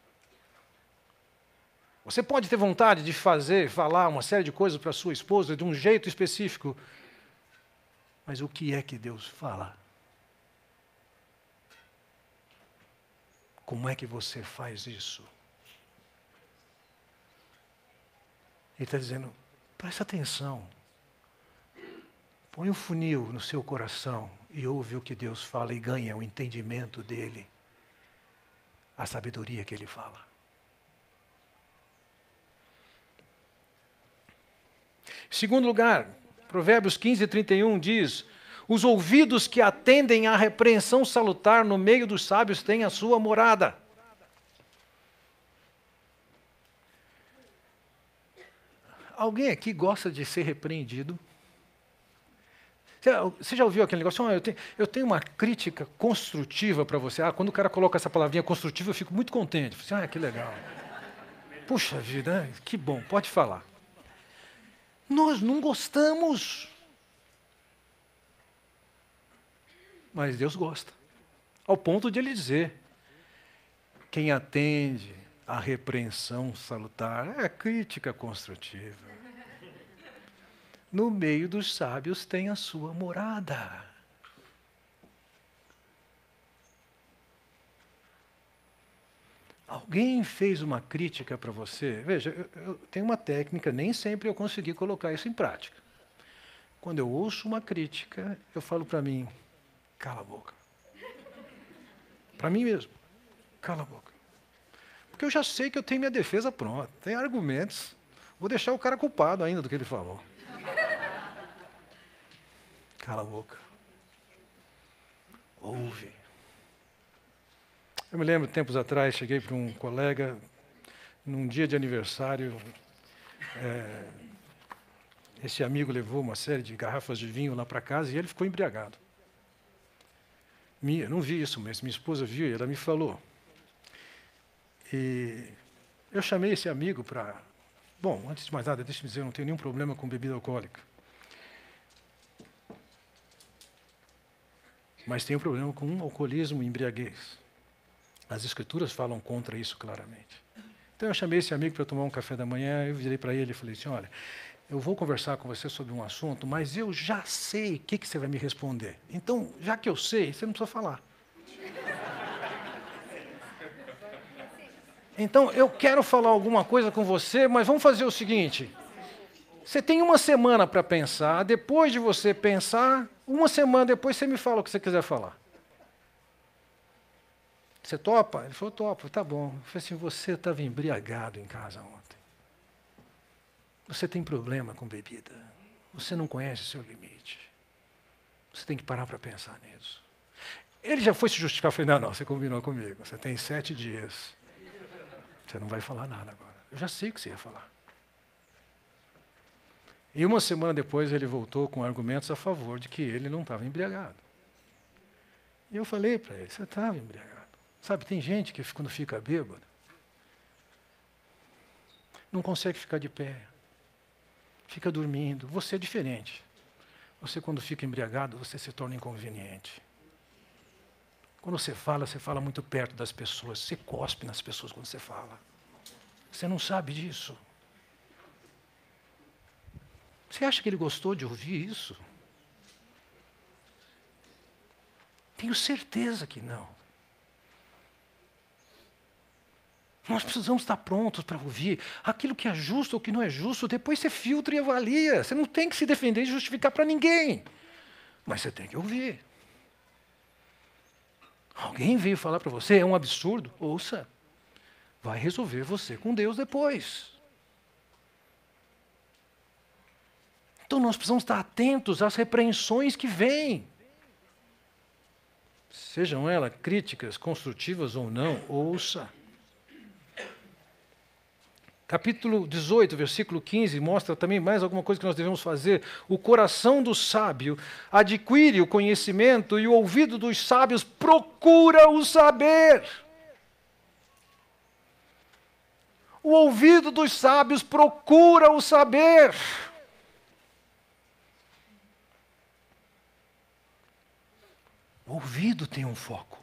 Você pode ter vontade de fazer, falar uma série de coisas para sua esposa de um jeito específico, mas o que é que Deus fala? Como é que você faz isso? Ele está dizendo: presta atenção. Põe um funil no seu coração e ouve o que Deus fala e ganha o entendimento dele a sabedoria que ele fala. Segundo lugar, Provérbios 15, 31 diz: Os ouvidos que atendem à repreensão salutar no meio dos sábios têm a sua morada. Alguém aqui gosta de ser repreendido? Você já ouviu aquele negócio? Ah, eu, tenho, eu tenho uma crítica construtiva para você. Ah, quando o cara coloca essa palavrinha construtiva, eu fico muito contente. Assim, ah, que legal. Puxa vida, né? que bom, pode falar. Nós não gostamos. Mas Deus gosta. Ao ponto de ele dizer: quem atende à repreensão salutar é a crítica construtiva. No meio dos sábios tem a sua morada. Alguém fez uma crítica para você? Veja, eu, eu tenho uma técnica, nem sempre eu consegui colocar isso em prática. Quando eu ouço uma crítica, eu falo para mim: cala a boca. Para mim mesmo, cala a boca. Porque eu já sei que eu tenho minha defesa pronta, tem argumentos. Vou deixar o cara culpado ainda do que ele falou. Cala a boca. Ouve. Eu me lembro, tempos atrás, cheguei para um colega, num dia de aniversário, é, esse amigo levou uma série de garrafas de vinho lá para casa e ele ficou embriagado. Minha, não vi isso, mas minha esposa viu e ela me falou. E eu chamei esse amigo para. Bom, antes de mais nada, deixe-me dizer, eu não tenho nenhum problema com bebida alcoólica. Mas tenho problema com alcoolismo e embriaguez. As escrituras falam contra isso claramente. Então eu chamei esse amigo para tomar um café da manhã, eu virei para ele e falei assim, olha, eu vou conversar com você sobre um assunto, mas eu já sei o que, que você vai me responder. Então, já que eu sei, você não precisa falar. Então, eu quero falar alguma coisa com você, mas vamos fazer o seguinte: você tem uma semana para pensar, depois de você pensar, uma semana depois você me fala o que você quiser falar. Você topa? Ele falou, topa, tá bom. Eu falei assim, você estava embriagado em casa ontem. Você tem problema com bebida. Você não conhece seu limite. Você tem que parar para pensar nisso. Ele já foi se justificar. Eu falei, não, não, você combinou comigo. Você tem sete dias. Você não vai falar nada agora. Eu já sei o que você ia falar. E uma semana depois ele voltou com argumentos a favor de que ele não estava embriagado. E eu falei para ele, você estava embriagado. Sabe, tem gente que quando fica bêbado, não consegue ficar de pé, fica dormindo. Você é diferente. Você, quando fica embriagado, você se torna inconveniente. Quando você fala, você fala muito perto das pessoas. Você cospe nas pessoas quando você fala. Você não sabe disso. Você acha que ele gostou de ouvir isso? Tenho certeza que não. Nós precisamos estar prontos para ouvir aquilo que é justo ou que não é justo. Depois você filtra e avalia. Você não tem que se defender e justificar para ninguém. Mas você tem que ouvir. Alguém veio falar para você, é um absurdo? Ouça. Vai resolver você com Deus depois. Então nós precisamos estar atentos às repreensões que vêm. Sejam elas críticas construtivas ou não, ouça. Capítulo 18, versículo 15, mostra também mais alguma coisa que nós devemos fazer. O coração do sábio adquire o conhecimento e o ouvido dos sábios procura o saber. O ouvido dos sábios procura o saber. O ouvido tem um foco.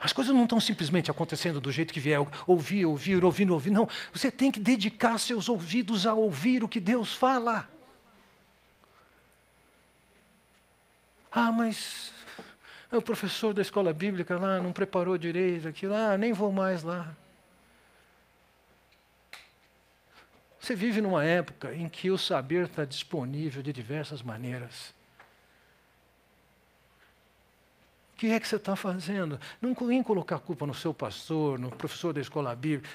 As coisas não estão simplesmente acontecendo do jeito que vier, ouvir, ouvir, ouvir, ouvir. Não, você tem que dedicar seus ouvidos a ouvir o que Deus fala. Ah, mas o professor da escola bíblica lá não preparou direito aquilo, ah, nem vou mais lá. Você vive numa época em que o saber está disponível de diversas maneiras. O que é que você está fazendo? Não vem colocar a culpa no seu pastor, no professor da escola bíblica.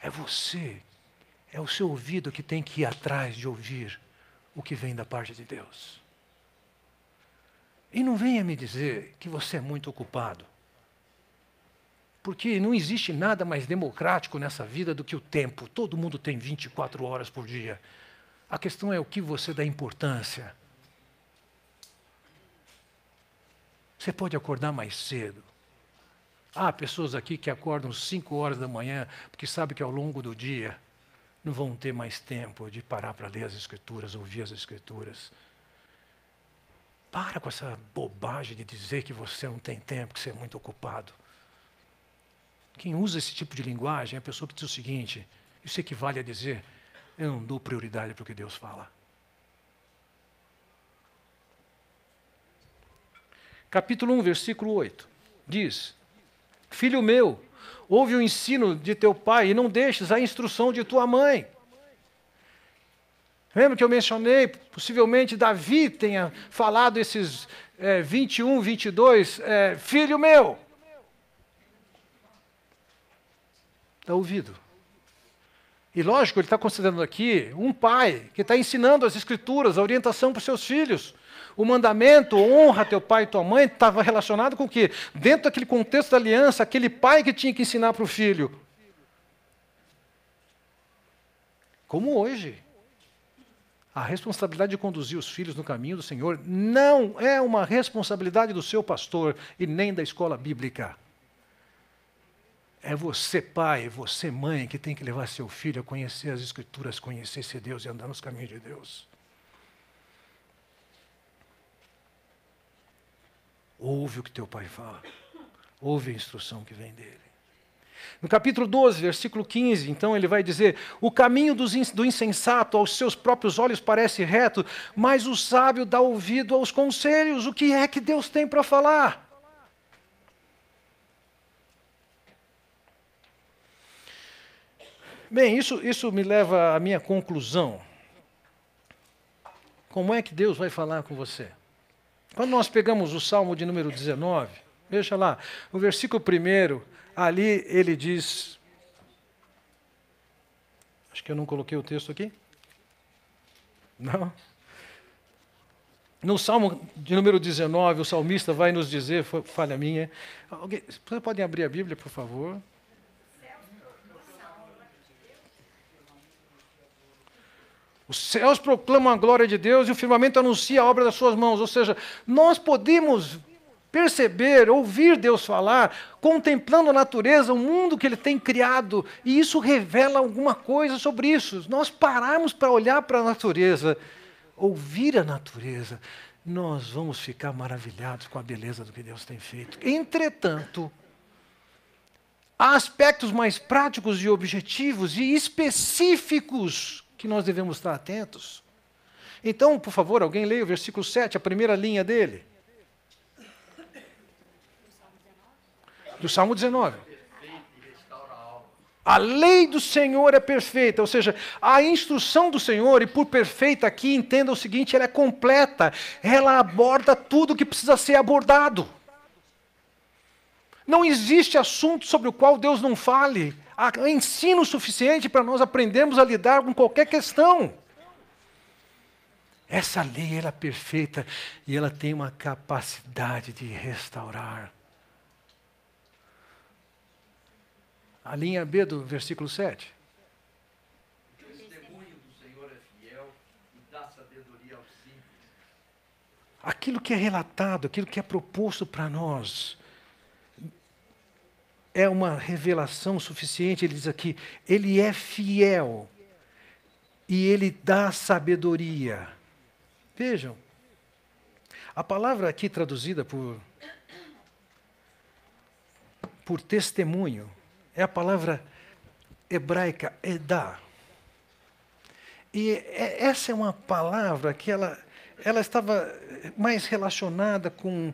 É você. É o seu ouvido que tem que ir atrás de ouvir o que vem da parte de Deus. E não venha me dizer que você é muito ocupado. Porque não existe nada mais democrático nessa vida do que o tempo. Todo mundo tem 24 horas por dia. A questão é o que você dá importância. Você pode acordar mais cedo. Há pessoas aqui que acordam 5 horas da manhã porque sabem que ao longo do dia não vão ter mais tempo de parar para ler as Escrituras, ouvir as Escrituras. Para com essa bobagem de dizer que você não tem tempo, que você é muito ocupado. Quem usa esse tipo de linguagem é a pessoa que diz o seguinte: isso equivale a dizer, eu não dou prioridade para o que Deus fala. Capítulo 1, versículo 8, diz: Filho meu, ouve o ensino de teu pai e não deixes a instrução de tua mãe. Lembra que eu mencionei, possivelmente Davi tenha falado esses é, 21, 22, é, filho meu. Está ouvido. E lógico, ele está considerando aqui um pai que está ensinando as escrituras, a orientação para os seus filhos. O mandamento, honra teu pai e tua mãe, estava relacionado com o quê? Dentro daquele contexto da aliança, aquele pai que tinha que ensinar para o filho. Como hoje. A responsabilidade de conduzir os filhos no caminho do Senhor não é uma responsabilidade do seu pastor e nem da escola bíblica. É você, pai, você, mãe, que tem que levar seu filho a conhecer as Escrituras, conhecer esse Deus e andar nos caminhos de Deus. Ouve o que teu pai fala. Ouve a instrução que vem dele. No capítulo 12, versículo 15, então ele vai dizer: O caminho do insensato aos seus próprios olhos parece reto, mas o sábio dá ouvido aos conselhos. O que é que Deus tem para falar? Bem, isso, isso me leva à minha conclusão. Como é que Deus vai falar com você? Quando nós pegamos o Salmo de número 19, veja lá, o versículo 1, ali ele diz. Acho que eu não coloquei o texto aqui. Não? No Salmo de número 19, o salmista vai nos dizer, falha minha. Alguém, vocês podem abrir a Bíblia, por favor? Os céus proclamam a glória de Deus e o firmamento anuncia a obra das suas mãos. Ou seja, nós podemos perceber, ouvir Deus falar, contemplando a natureza, o mundo que Ele tem criado, e isso revela alguma coisa sobre isso. Nós pararmos para olhar para a natureza, ouvir a natureza, nós vamos ficar maravilhados com a beleza do que Deus tem feito. Entretanto, há aspectos mais práticos e objetivos e específicos que nós devemos estar atentos. Então, por favor, alguém leia o versículo 7, a primeira linha dele. Do Salmo 19. A lei do Senhor é perfeita, ou seja, a instrução do Senhor, e por perfeita aqui entenda o seguinte: ela é completa, ela aborda tudo que precisa ser abordado. Não existe assunto sobre o qual Deus não fale ensino suficiente para nós aprendermos a lidar com qualquer questão. Essa lei é perfeita e ela tem uma capacidade de restaurar. A linha B do versículo 7. O testemunho do Senhor é fiel e dá sabedoria simples. Aquilo que é relatado, aquilo que é proposto para nós, é uma revelação suficiente. Ele diz aqui: Ele é fiel e ele dá sabedoria. Vejam, a palavra aqui traduzida por, por testemunho é a palavra hebraica edá. E é, essa é uma palavra que ela, ela estava mais relacionada com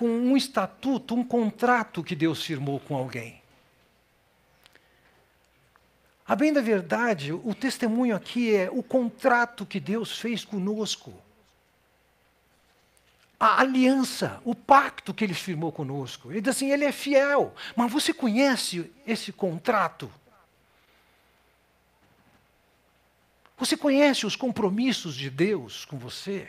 com um estatuto, um contrato que Deus firmou com alguém. A bem da verdade, o testemunho aqui é o contrato que Deus fez conosco. A aliança, o pacto que ele firmou conosco. Ele diz assim: ele é fiel. Mas você conhece esse contrato? Você conhece os compromissos de Deus com você?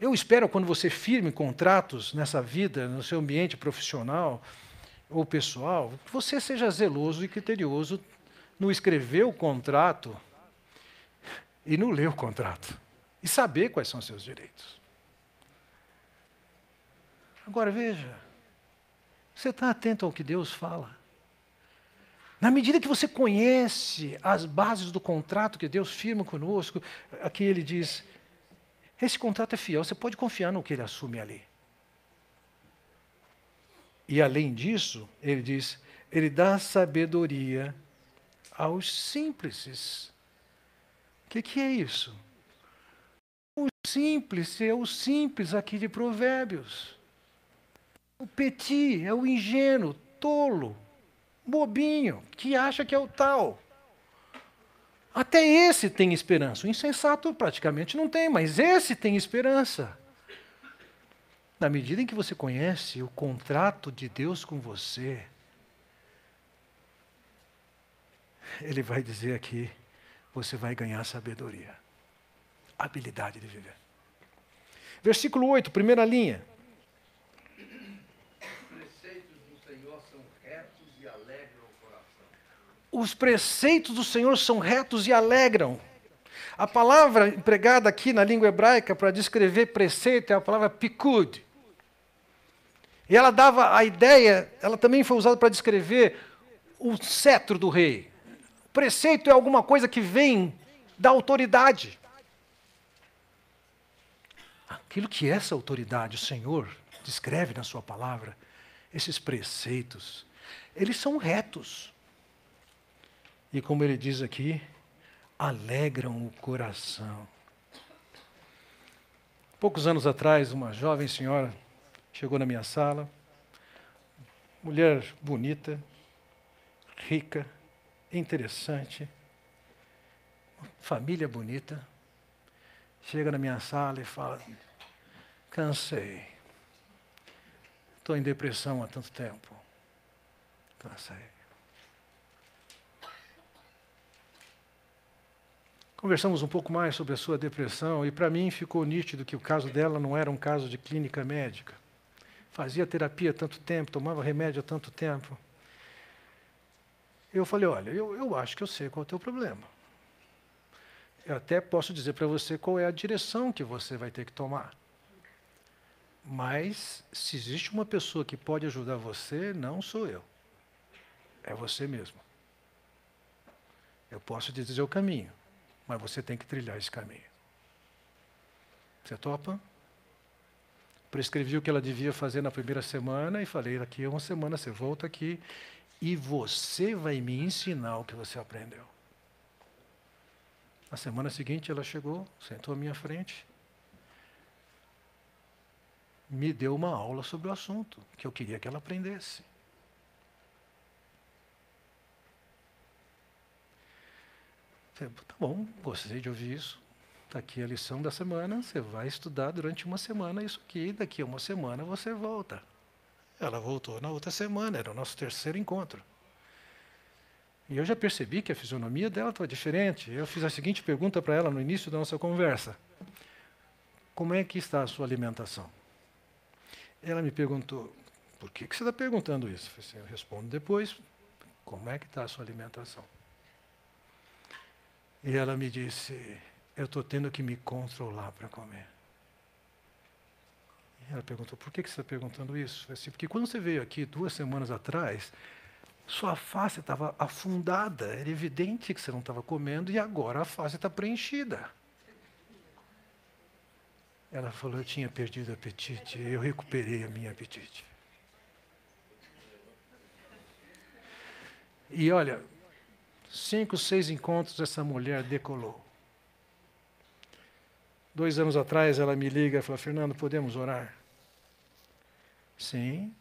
Eu espero, quando você firme contratos nessa vida, no seu ambiente profissional ou pessoal, que você seja zeloso e criterioso no escrever o contrato e no ler o contrato. E saber quais são os seus direitos. Agora veja, você está atento ao que Deus fala. Na medida que você conhece as bases do contrato que Deus firma conosco, aqui ele diz: Esse contrato é fiel, você pode confiar no que ele assume ali. E além disso, ele diz, ele dá sabedoria aos simples. O que, que é isso? O simples é o simples aqui de Provérbios. O petit é o ingênuo, tolo, bobinho, que acha que é o tal. Até esse tem esperança. O insensato praticamente não tem, mas esse tem esperança. Na medida em que você conhece o contrato de Deus com você, ele vai dizer aqui: você vai ganhar sabedoria, habilidade de viver. Versículo 8, primeira linha. Os preceitos do Senhor são retos e alegram. A palavra empregada aqui na língua hebraica para descrever preceito é a palavra pikud. E ela dava a ideia, ela também foi usada para descrever o cetro do rei. O preceito é alguma coisa que vem da autoridade. Aquilo que essa autoridade, o Senhor descreve na Sua palavra, esses preceitos, eles são retos. E como ele diz aqui, alegram o coração. Poucos anos atrás, uma jovem senhora chegou na minha sala, mulher bonita, rica, interessante, família bonita, chega na minha sala e fala: cansei, estou em depressão há tanto tempo, cansei. Conversamos um pouco mais sobre a sua depressão e para mim ficou nítido que o caso dela não era um caso de clínica médica. Fazia terapia há tanto tempo, tomava remédio há tanto tempo. Eu falei: olha, eu, eu acho que eu sei qual é o teu problema. Eu até posso dizer para você qual é a direção que você vai ter que tomar. Mas, se existe uma pessoa que pode ajudar você, não sou eu. É você mesmo. Eu posso te dizer o caminho mas você tem que trilhar esse caminho. Você topa? Prescrevi o que ela devia fazer na primeira semana e falei: daqui a uma semana você volta aqui e você vai me ensinar o que você aprendeu. Na semana seguinte ela chegou, sentou à minha frente, me deu uma aula sobre o assunto que eu queria que ela aprendesse. Tá bom, gostei de ouvir isso. Está aqui a lição da semana, você vai estudar durante uma semana isso aqui, daqui a uma semana você volta. Ela voltou na outra semana, era o nosso terceiro encontro. E eu já percebi que a fisionomia dela estava diferente. Eu fiz a seguinte pergunta para ela no início da nossa conversa: Como é que está a sua alimentação? Ela me perguntou: Por que, que você está perguntando isso? Eu, assim, eu respondo depois: Como é que está a sua alimentação? E ela me disse: Eu estou tendo que me controlar para comer. E ela perguntou: Por que, que você está perguntando isso? Eu disse, Porque quando você veio aqui duas semanas atrás, sua face estava afundada, era evidente que você não estava comendo, e agora a face está preenchida. Ela falou: Eu tinha perdido apetite, eu recuperei a minha apetite. E olha, Cinco, seis encontros essa mulher decolou. Dois anos atrás ela me liga e fala: Fernando, podemos orar? Sim.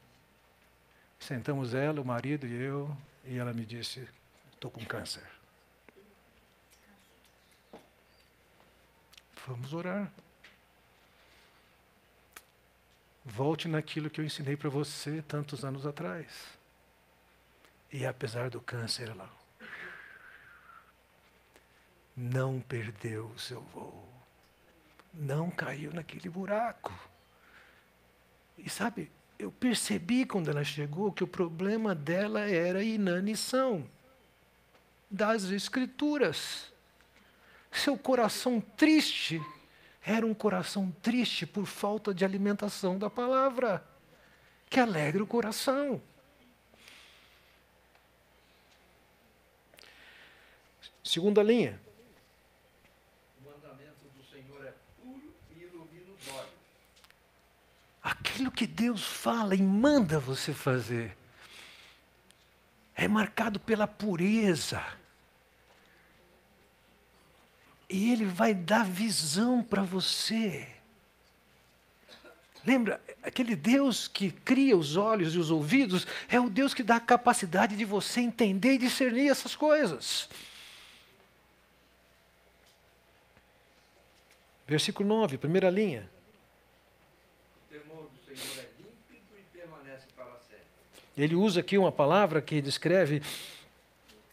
Sentamos ela, o marido e eu, e ela me disse: Estou com câncer. Vamos orar. Volte naquilo que eu ensinei para você tantos anos atrás. E apesar do câncer, ela não perdeu o seu voo. Não caiu naquele buraco. E sabe, eu percebi quando ela chegou que o problema dela era a inanição das Escrituras. Seu coração triste era um coração triste por falta de alimentação da palavra, que alegra o coração. Segunda linha. Aquilo que Deus fala e manda você fazer é marcado pela pureza. E Ele vai dar visão para você. Lembra, aquele Deus que cria os olhos e os ouvidos é o Deus que dá a capacidade de você entender e discernir essas coisas. Versículo 9, primeira linha. O temor do Senhor é límpido e permanece para sempre. Ele usa aqui uma palavra que descreve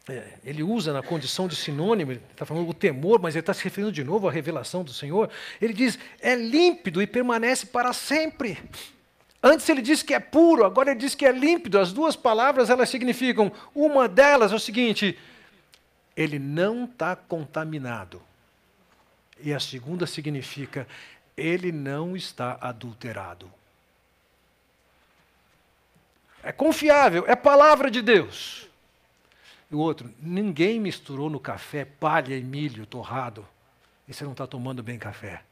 é, ele usa na condição de sinônimo, ele está falando o temor, mas ele está se referindo de novo à revelação do Senhor. Ele diz, é límpido e permanece para sempre. Antes ele disse que é puro, agora ele diz que é límpido. As duas palavras elas significam, uma delas é o seguinte: ele não está contaminado. E a segunda significa, ele não está adulterado. É confiável, é palavra de Deus. E o outro, ninguém misturou no café palha e milho torrado. E você não está tomando bem café.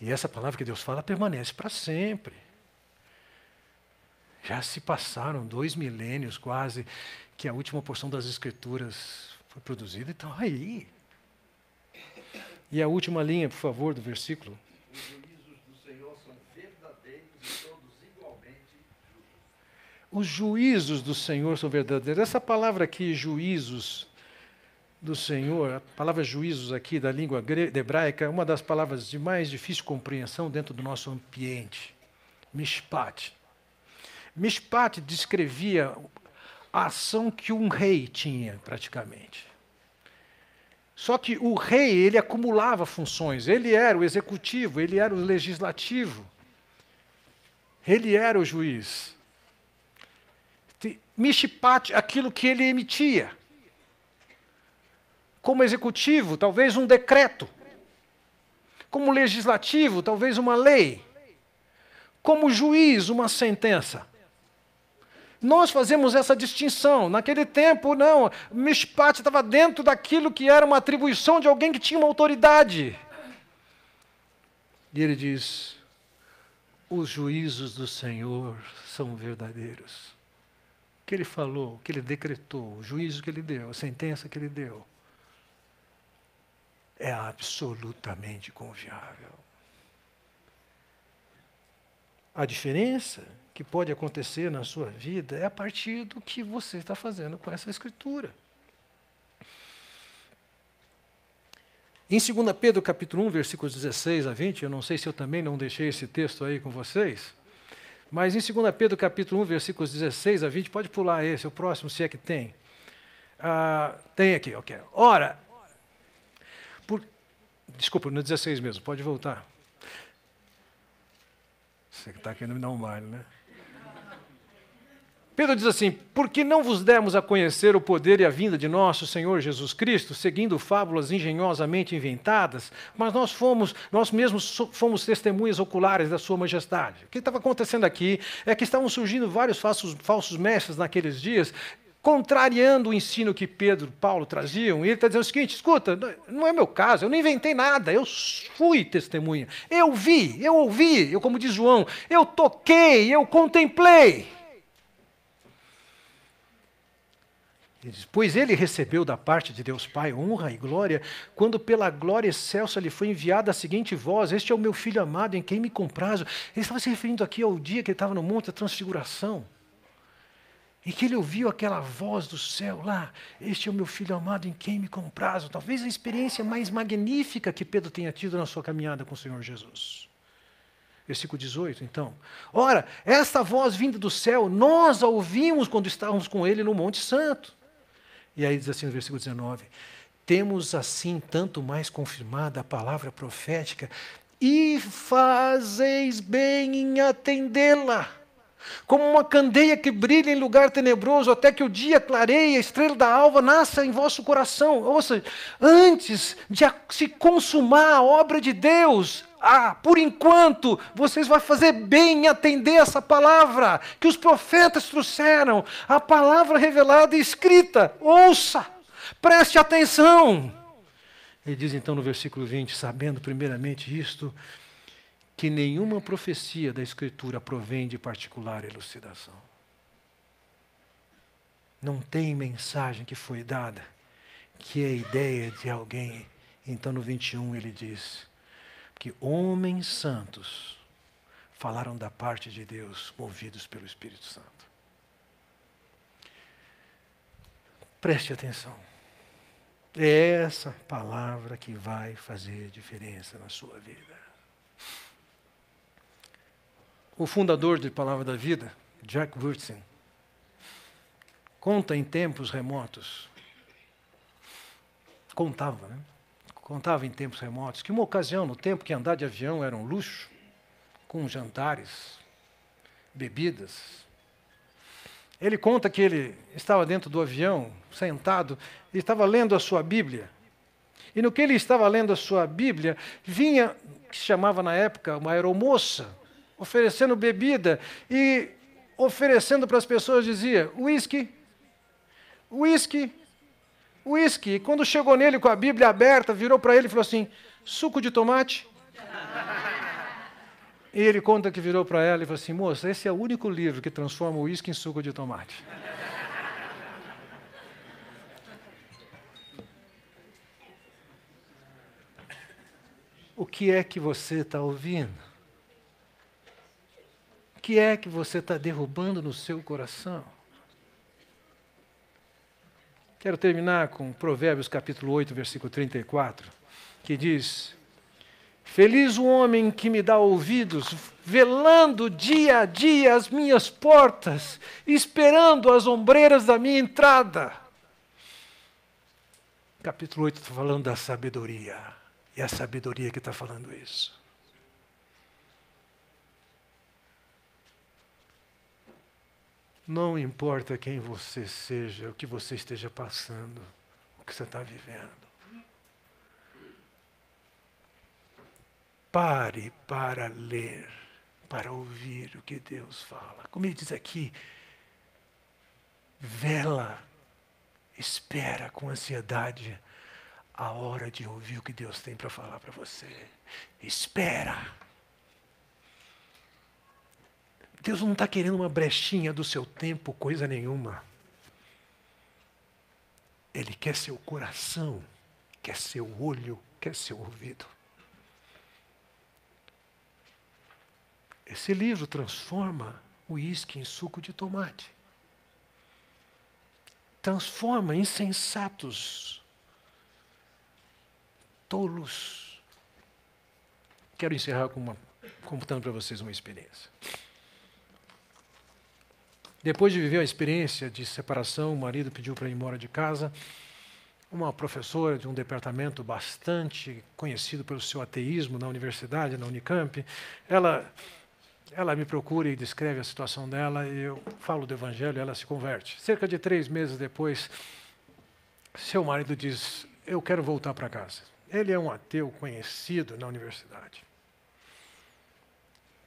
E essa palavra que Deus fala permanece para sempre. Já se passaram dois milênios quase que a última porção das Escrituras foi produzida, então aí. E a última linha, por favor, do versículo. Os juízos do Senhor são verdadeiros. Essa palavra aqui, juízos do Senhor, a palavra juízos aqui da língua hebraica, é uma das palavras de mais difícil compreensão dentro do nosso ambiente. Mishpat. Mishpat descrevia a ação que um rei tinha, praticamente. Só que o rei, ele acumulava funções. Ele era o executivo, ele era o legislativo. Ele era o juiz. Mishpat, aquilo que ele emitia. Como executivo, talvez um decreto. Como legislativo, talvez uma lei. Como juiz, uma sentença. Nós fazemos essa distinção. Naquele tempo, não. Mishpat estava dentro daquilo que era uma atribuição de alguém que tinha uma autoridade. E ele diz: os juízos do Senhor são verdadeiros que ele falou, o que ele decretou, o juízo que ele deu, a sentença que ele deu, é absolutamente confiável. A diferença que pode acontecer na sua vida é a partir do que você está fazendo com essa escritura. Em 2 Pedro capítulo 1, versículos 16 a 20, eu não sei se eu também não deixei esse texto aí com vocês. Mas em 2 Pedro capítulo 1, versículos 16 a 20, pode pular esse, o próximo, se é que tem. Ah, tem aqui, ok. Ora, por, desculpa, no 16 mesmo, pode voltar. Você que está querendo me dar um baile, né? Pedro diz assim: Porque não vos demos a conhecer o poder e a vinda de nosso Senhor Jesus Cristo, seguindo fábulas engenhosamente inventadas, mas nós fomos, nós mesmos fomos testemunhas oculares da Sua majestade. O que estava acontecendo aqui é que estavam surgindo vários falsos, falsos mestres naqueles dias, contrariando o ensino que Pedro e Paulo traziam, e ele está dizendo o seguinte: escuta, não é meu caso, eu não inventei nada, eu fui testemunha, eu vi, eu ouvi, eu, como diz João, eu toquei, eu contemplei. Pois ele recebeu da parte de Deus Pai honra e glória, quando pela glória excelsa lhe foi enviada a seguinte voz: Este é o meu filho amado em quem me comprazo. Ele estava se referindo aqui ao dia que ele estava no Monte da Transfiguração. E que ele ouviu aquela voz do céu lá: Este é o meu filho amado em quem me comprazo. Talvez a experiência mais magnífica que Pedro tenha tido na sua caminhada com o Senhor Jesus. Versículo 18, então. Ora, esta voz vinda do céu, nós a ouvimos quando estávamos com ele no Monte Santo. E aí diz assim no versículo 19: Temos assim tanto mais confirmada a palavra profética, e fazeis bem em atendê-la. Como uma candeia que brilha em lugar tenebroso, até que o dia clareie, a estrela da alva nasça em vosso coração. Ou seja, antes de se consumar a obra de Deus, ah, por enquanto, vocês vão fazer bem em atender essa palavra que os profetas trouxeram, a palavra revelada e escrita. Ouça, preste atenção. Ele diz então no versículo 20: Sabendo primeiramente isto, que nenhuma profecia da Escritura provém de particular elucidação. Não tem mensagem que foi dada que é a ideia de alguém. Então no 21 ele diz que homens santos falaram da parte de Deus, movidos pelo Espírito Santo. Preste atenção. É essa palavra que vai fazer diferença na sua vida o fundador de Palavra da Vida, Jack Wurtzen, conta em tempos remotos, contava, né? Contava em tempos remotos que uma ocasião, no tempo que andar de avião era um luxo, com jantares, bebidas, ele conta que ele estava dentro do avião, sentado, e estava lendo a sua Bíblia. E no que ele estava lendo a sua Bíblia, vinha, que se chamava na época, uma aeromoça, oferecendo bebida e oferecendo para as pessoas, dizia: uísque, uísque, uísque. E quando chegou nele com a Bíblia aberta, virou para ele e falou assim: suco de tomate. E ele conta que virou para ela e falou assim: moça, esse é o único livro que transforma o uísque em suco de tomate. O que é que você está ouvindo? Que é que você está derrubando no seu coração? Quero terminar com Provérbios capítulo 8, versículo 34, que diz: Feliz o homem que me dá ouvidos, velando dia a dia as minhas portas, esperando as ombreiras da minha entrada. Capítulo 8 está falando da sabedoria, e é a sabedoria que está falando isso. Não importa quem você seja, o que você esteja passando, o que você está vivendo. Pare para ler, para ouvir o que Deus fala. Como ele diz aqui, vela, espera com ansiedade a hora de ouvir o que Deus tem para falar para você. Espera. Deus não está querendo uma brechinha do seu tempo, coisa nenhuma. Ele quer seu coração, quer seu olho, quer seu ouvido. Esse livro transforma o uísque em suco de tomate. Transforma insensatos, tolos. Quero encerrar com uma, contando para vocês uma experiência. Depois de viver a experiência de separação, o marido pediu para ir embora de casa. Uma professora de um departamento bastante conhecido pelo seu ateísmo na universidade, na Unicamp, ela, ela me procura e descreve a situação dela, e eu falo do evangelho e ela se converte. Cerca de três meses depois, seu marido diz: Eu quero voltar para casa. Ele é um ateu conhecido na universidade.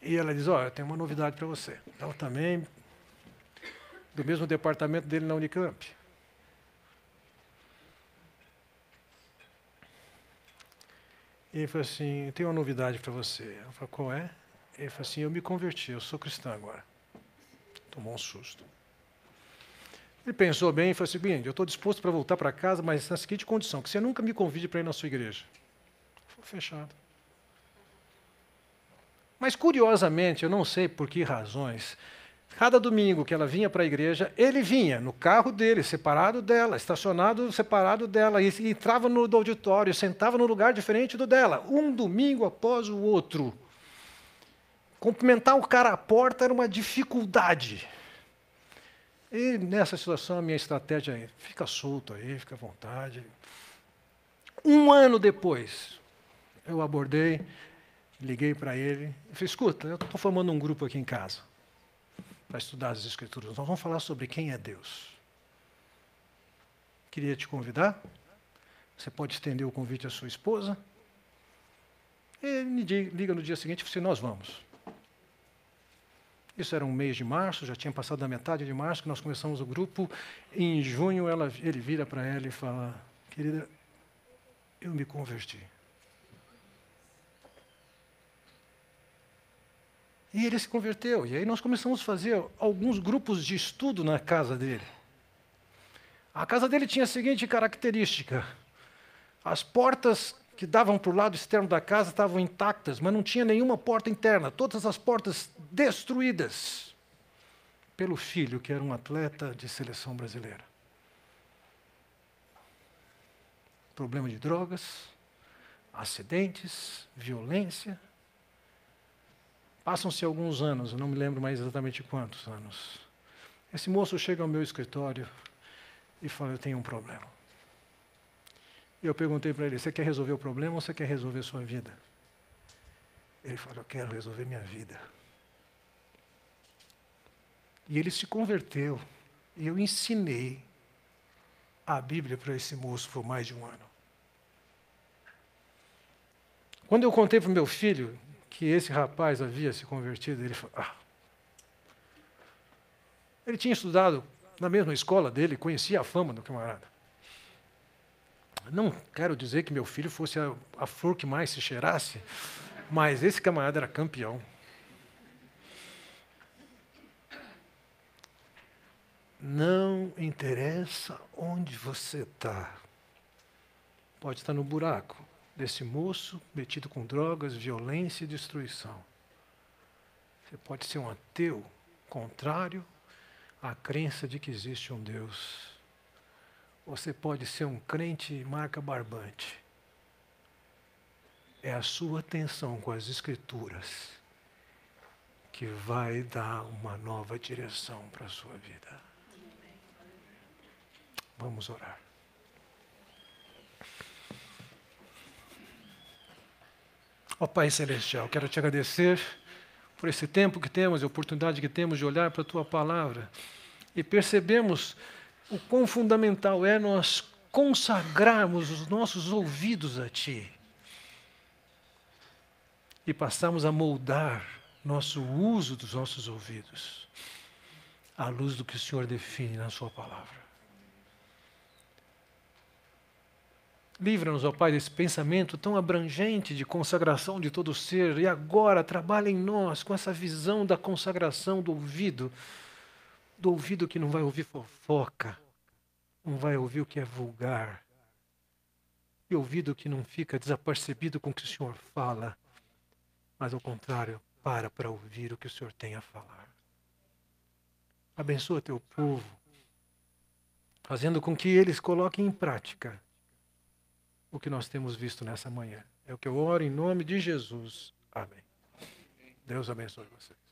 E ela diz: Olha, eu tenho uma novidade para você. Ela também do mesmo departamento dele na Unicamp. E ele falou assim: tem uma novidade para você. Eu falei: qual é? Ele falou assim: eu me converti, eu sou cristão agora. Tomou um susto. Ele pensou bem e falou assim: bem, eu estou disposto para voltar para casa, mas na seguinte condição: que você nunca me convide para ir na sua igreja. Foi fechado. Mas curiosamente, eu não sei por que razões, Cada domingo que ela vinha para a igreja, ele vinha no carro dele, separado dela, estacionado separado dela, e entrava no auditório, sentava num lugar diferente do dela, um domingo após o outro. Cumprimentar o cara à porta era uma dificuldade. E nessa situação a minha estratégia é: fica solto aí, fica à vontade. Um ano depois, eu abordei, liguei para ele e falei: escuta, eu estou formando um grupo aqui em casa para estudar as Escrituras. Nós vamos falar sobre quem é Deus. Queria te convidar. Você pode estender o convite à sua esposa. E me liga no dia seguinte e assim, nós vamos. Isso era um mês de março, já tinha passado da metade de março que nós começamos o grupo. Em junho ela, ele vira para ela e fala, querida, eu me converti. E ele se converteu. E aí nós começamos a fazer alguns grupos de estudo na casa dele. A casa dele tinha a seguinte característica: as portas que davam para o lado externo da casa estavam intactas, mas não tinha nenhuma porta interna, todas as portas destruídas pelo filho, que era um atleta de seleção brasileira. Problema de drogas, acidentes, violência. Passam-se alguns anos, eu não me lembro mais exatamente quantos anos. Esse moço chega ao meu escritório e fala: Eu tenho um problema. E eu perguntei para ele: Você quer resolver o problema ou você quer resolver a sua vida? Ele falou: Eu quero resolver minha vida. E ele se converteu. E eu ensinei a Bíblia para esse moço por mais de um ano. Quando eu contei para o meu filho que esse rapaz havia se convertido, ele falou: ah. Ele tinha estudado na mesma escola dele, conhecia a fama do camarada. Não quero dizer que meu filho fosse a, a flor que mais se cheirasse, mas esse camarada era campeão. Não interessa onde você está. Pode estar no buraco desse moço metido com drogas, violência e destruição. Você pode ser um ateu contrário à crença de que existe um Deus. Você pode ser um crente marca barbante. É a sua atenção com as Escrituras que vai dar uma nova direção para a sua vida. Vamos orar. Ó Pai Celestial, quero te agradecer por esse tempo que temos, a oportunidade que temos de olhar para a Tua palavra e percebemos o quão fundamental é nós consagrarmos os nossos ouvidos a Ti e passarmos a moldar nosso uso dos nossos ouvidos à luz do que o Senhor define na Sua palavra. Livra-nos, ó Pai, desse pensamento tão abrangente de consagração de todo ser, e agora trabalha em nós com essa visão da consagração do ouvido, do ouvido que não vai ouvir fofoca, não vai ouvir o que é vulgar, e ouvido que não fica desapercebido com o que o Senhor fala, mas ao contrário, para para ouvir o que o Senhor tem a falar. Abençoa teu povo, fazendo com que eles coloquem em prática o que nós temos visto nessa manhã. É o que eu oro em nome de Jesus. Amém. Deus abençoe vocês.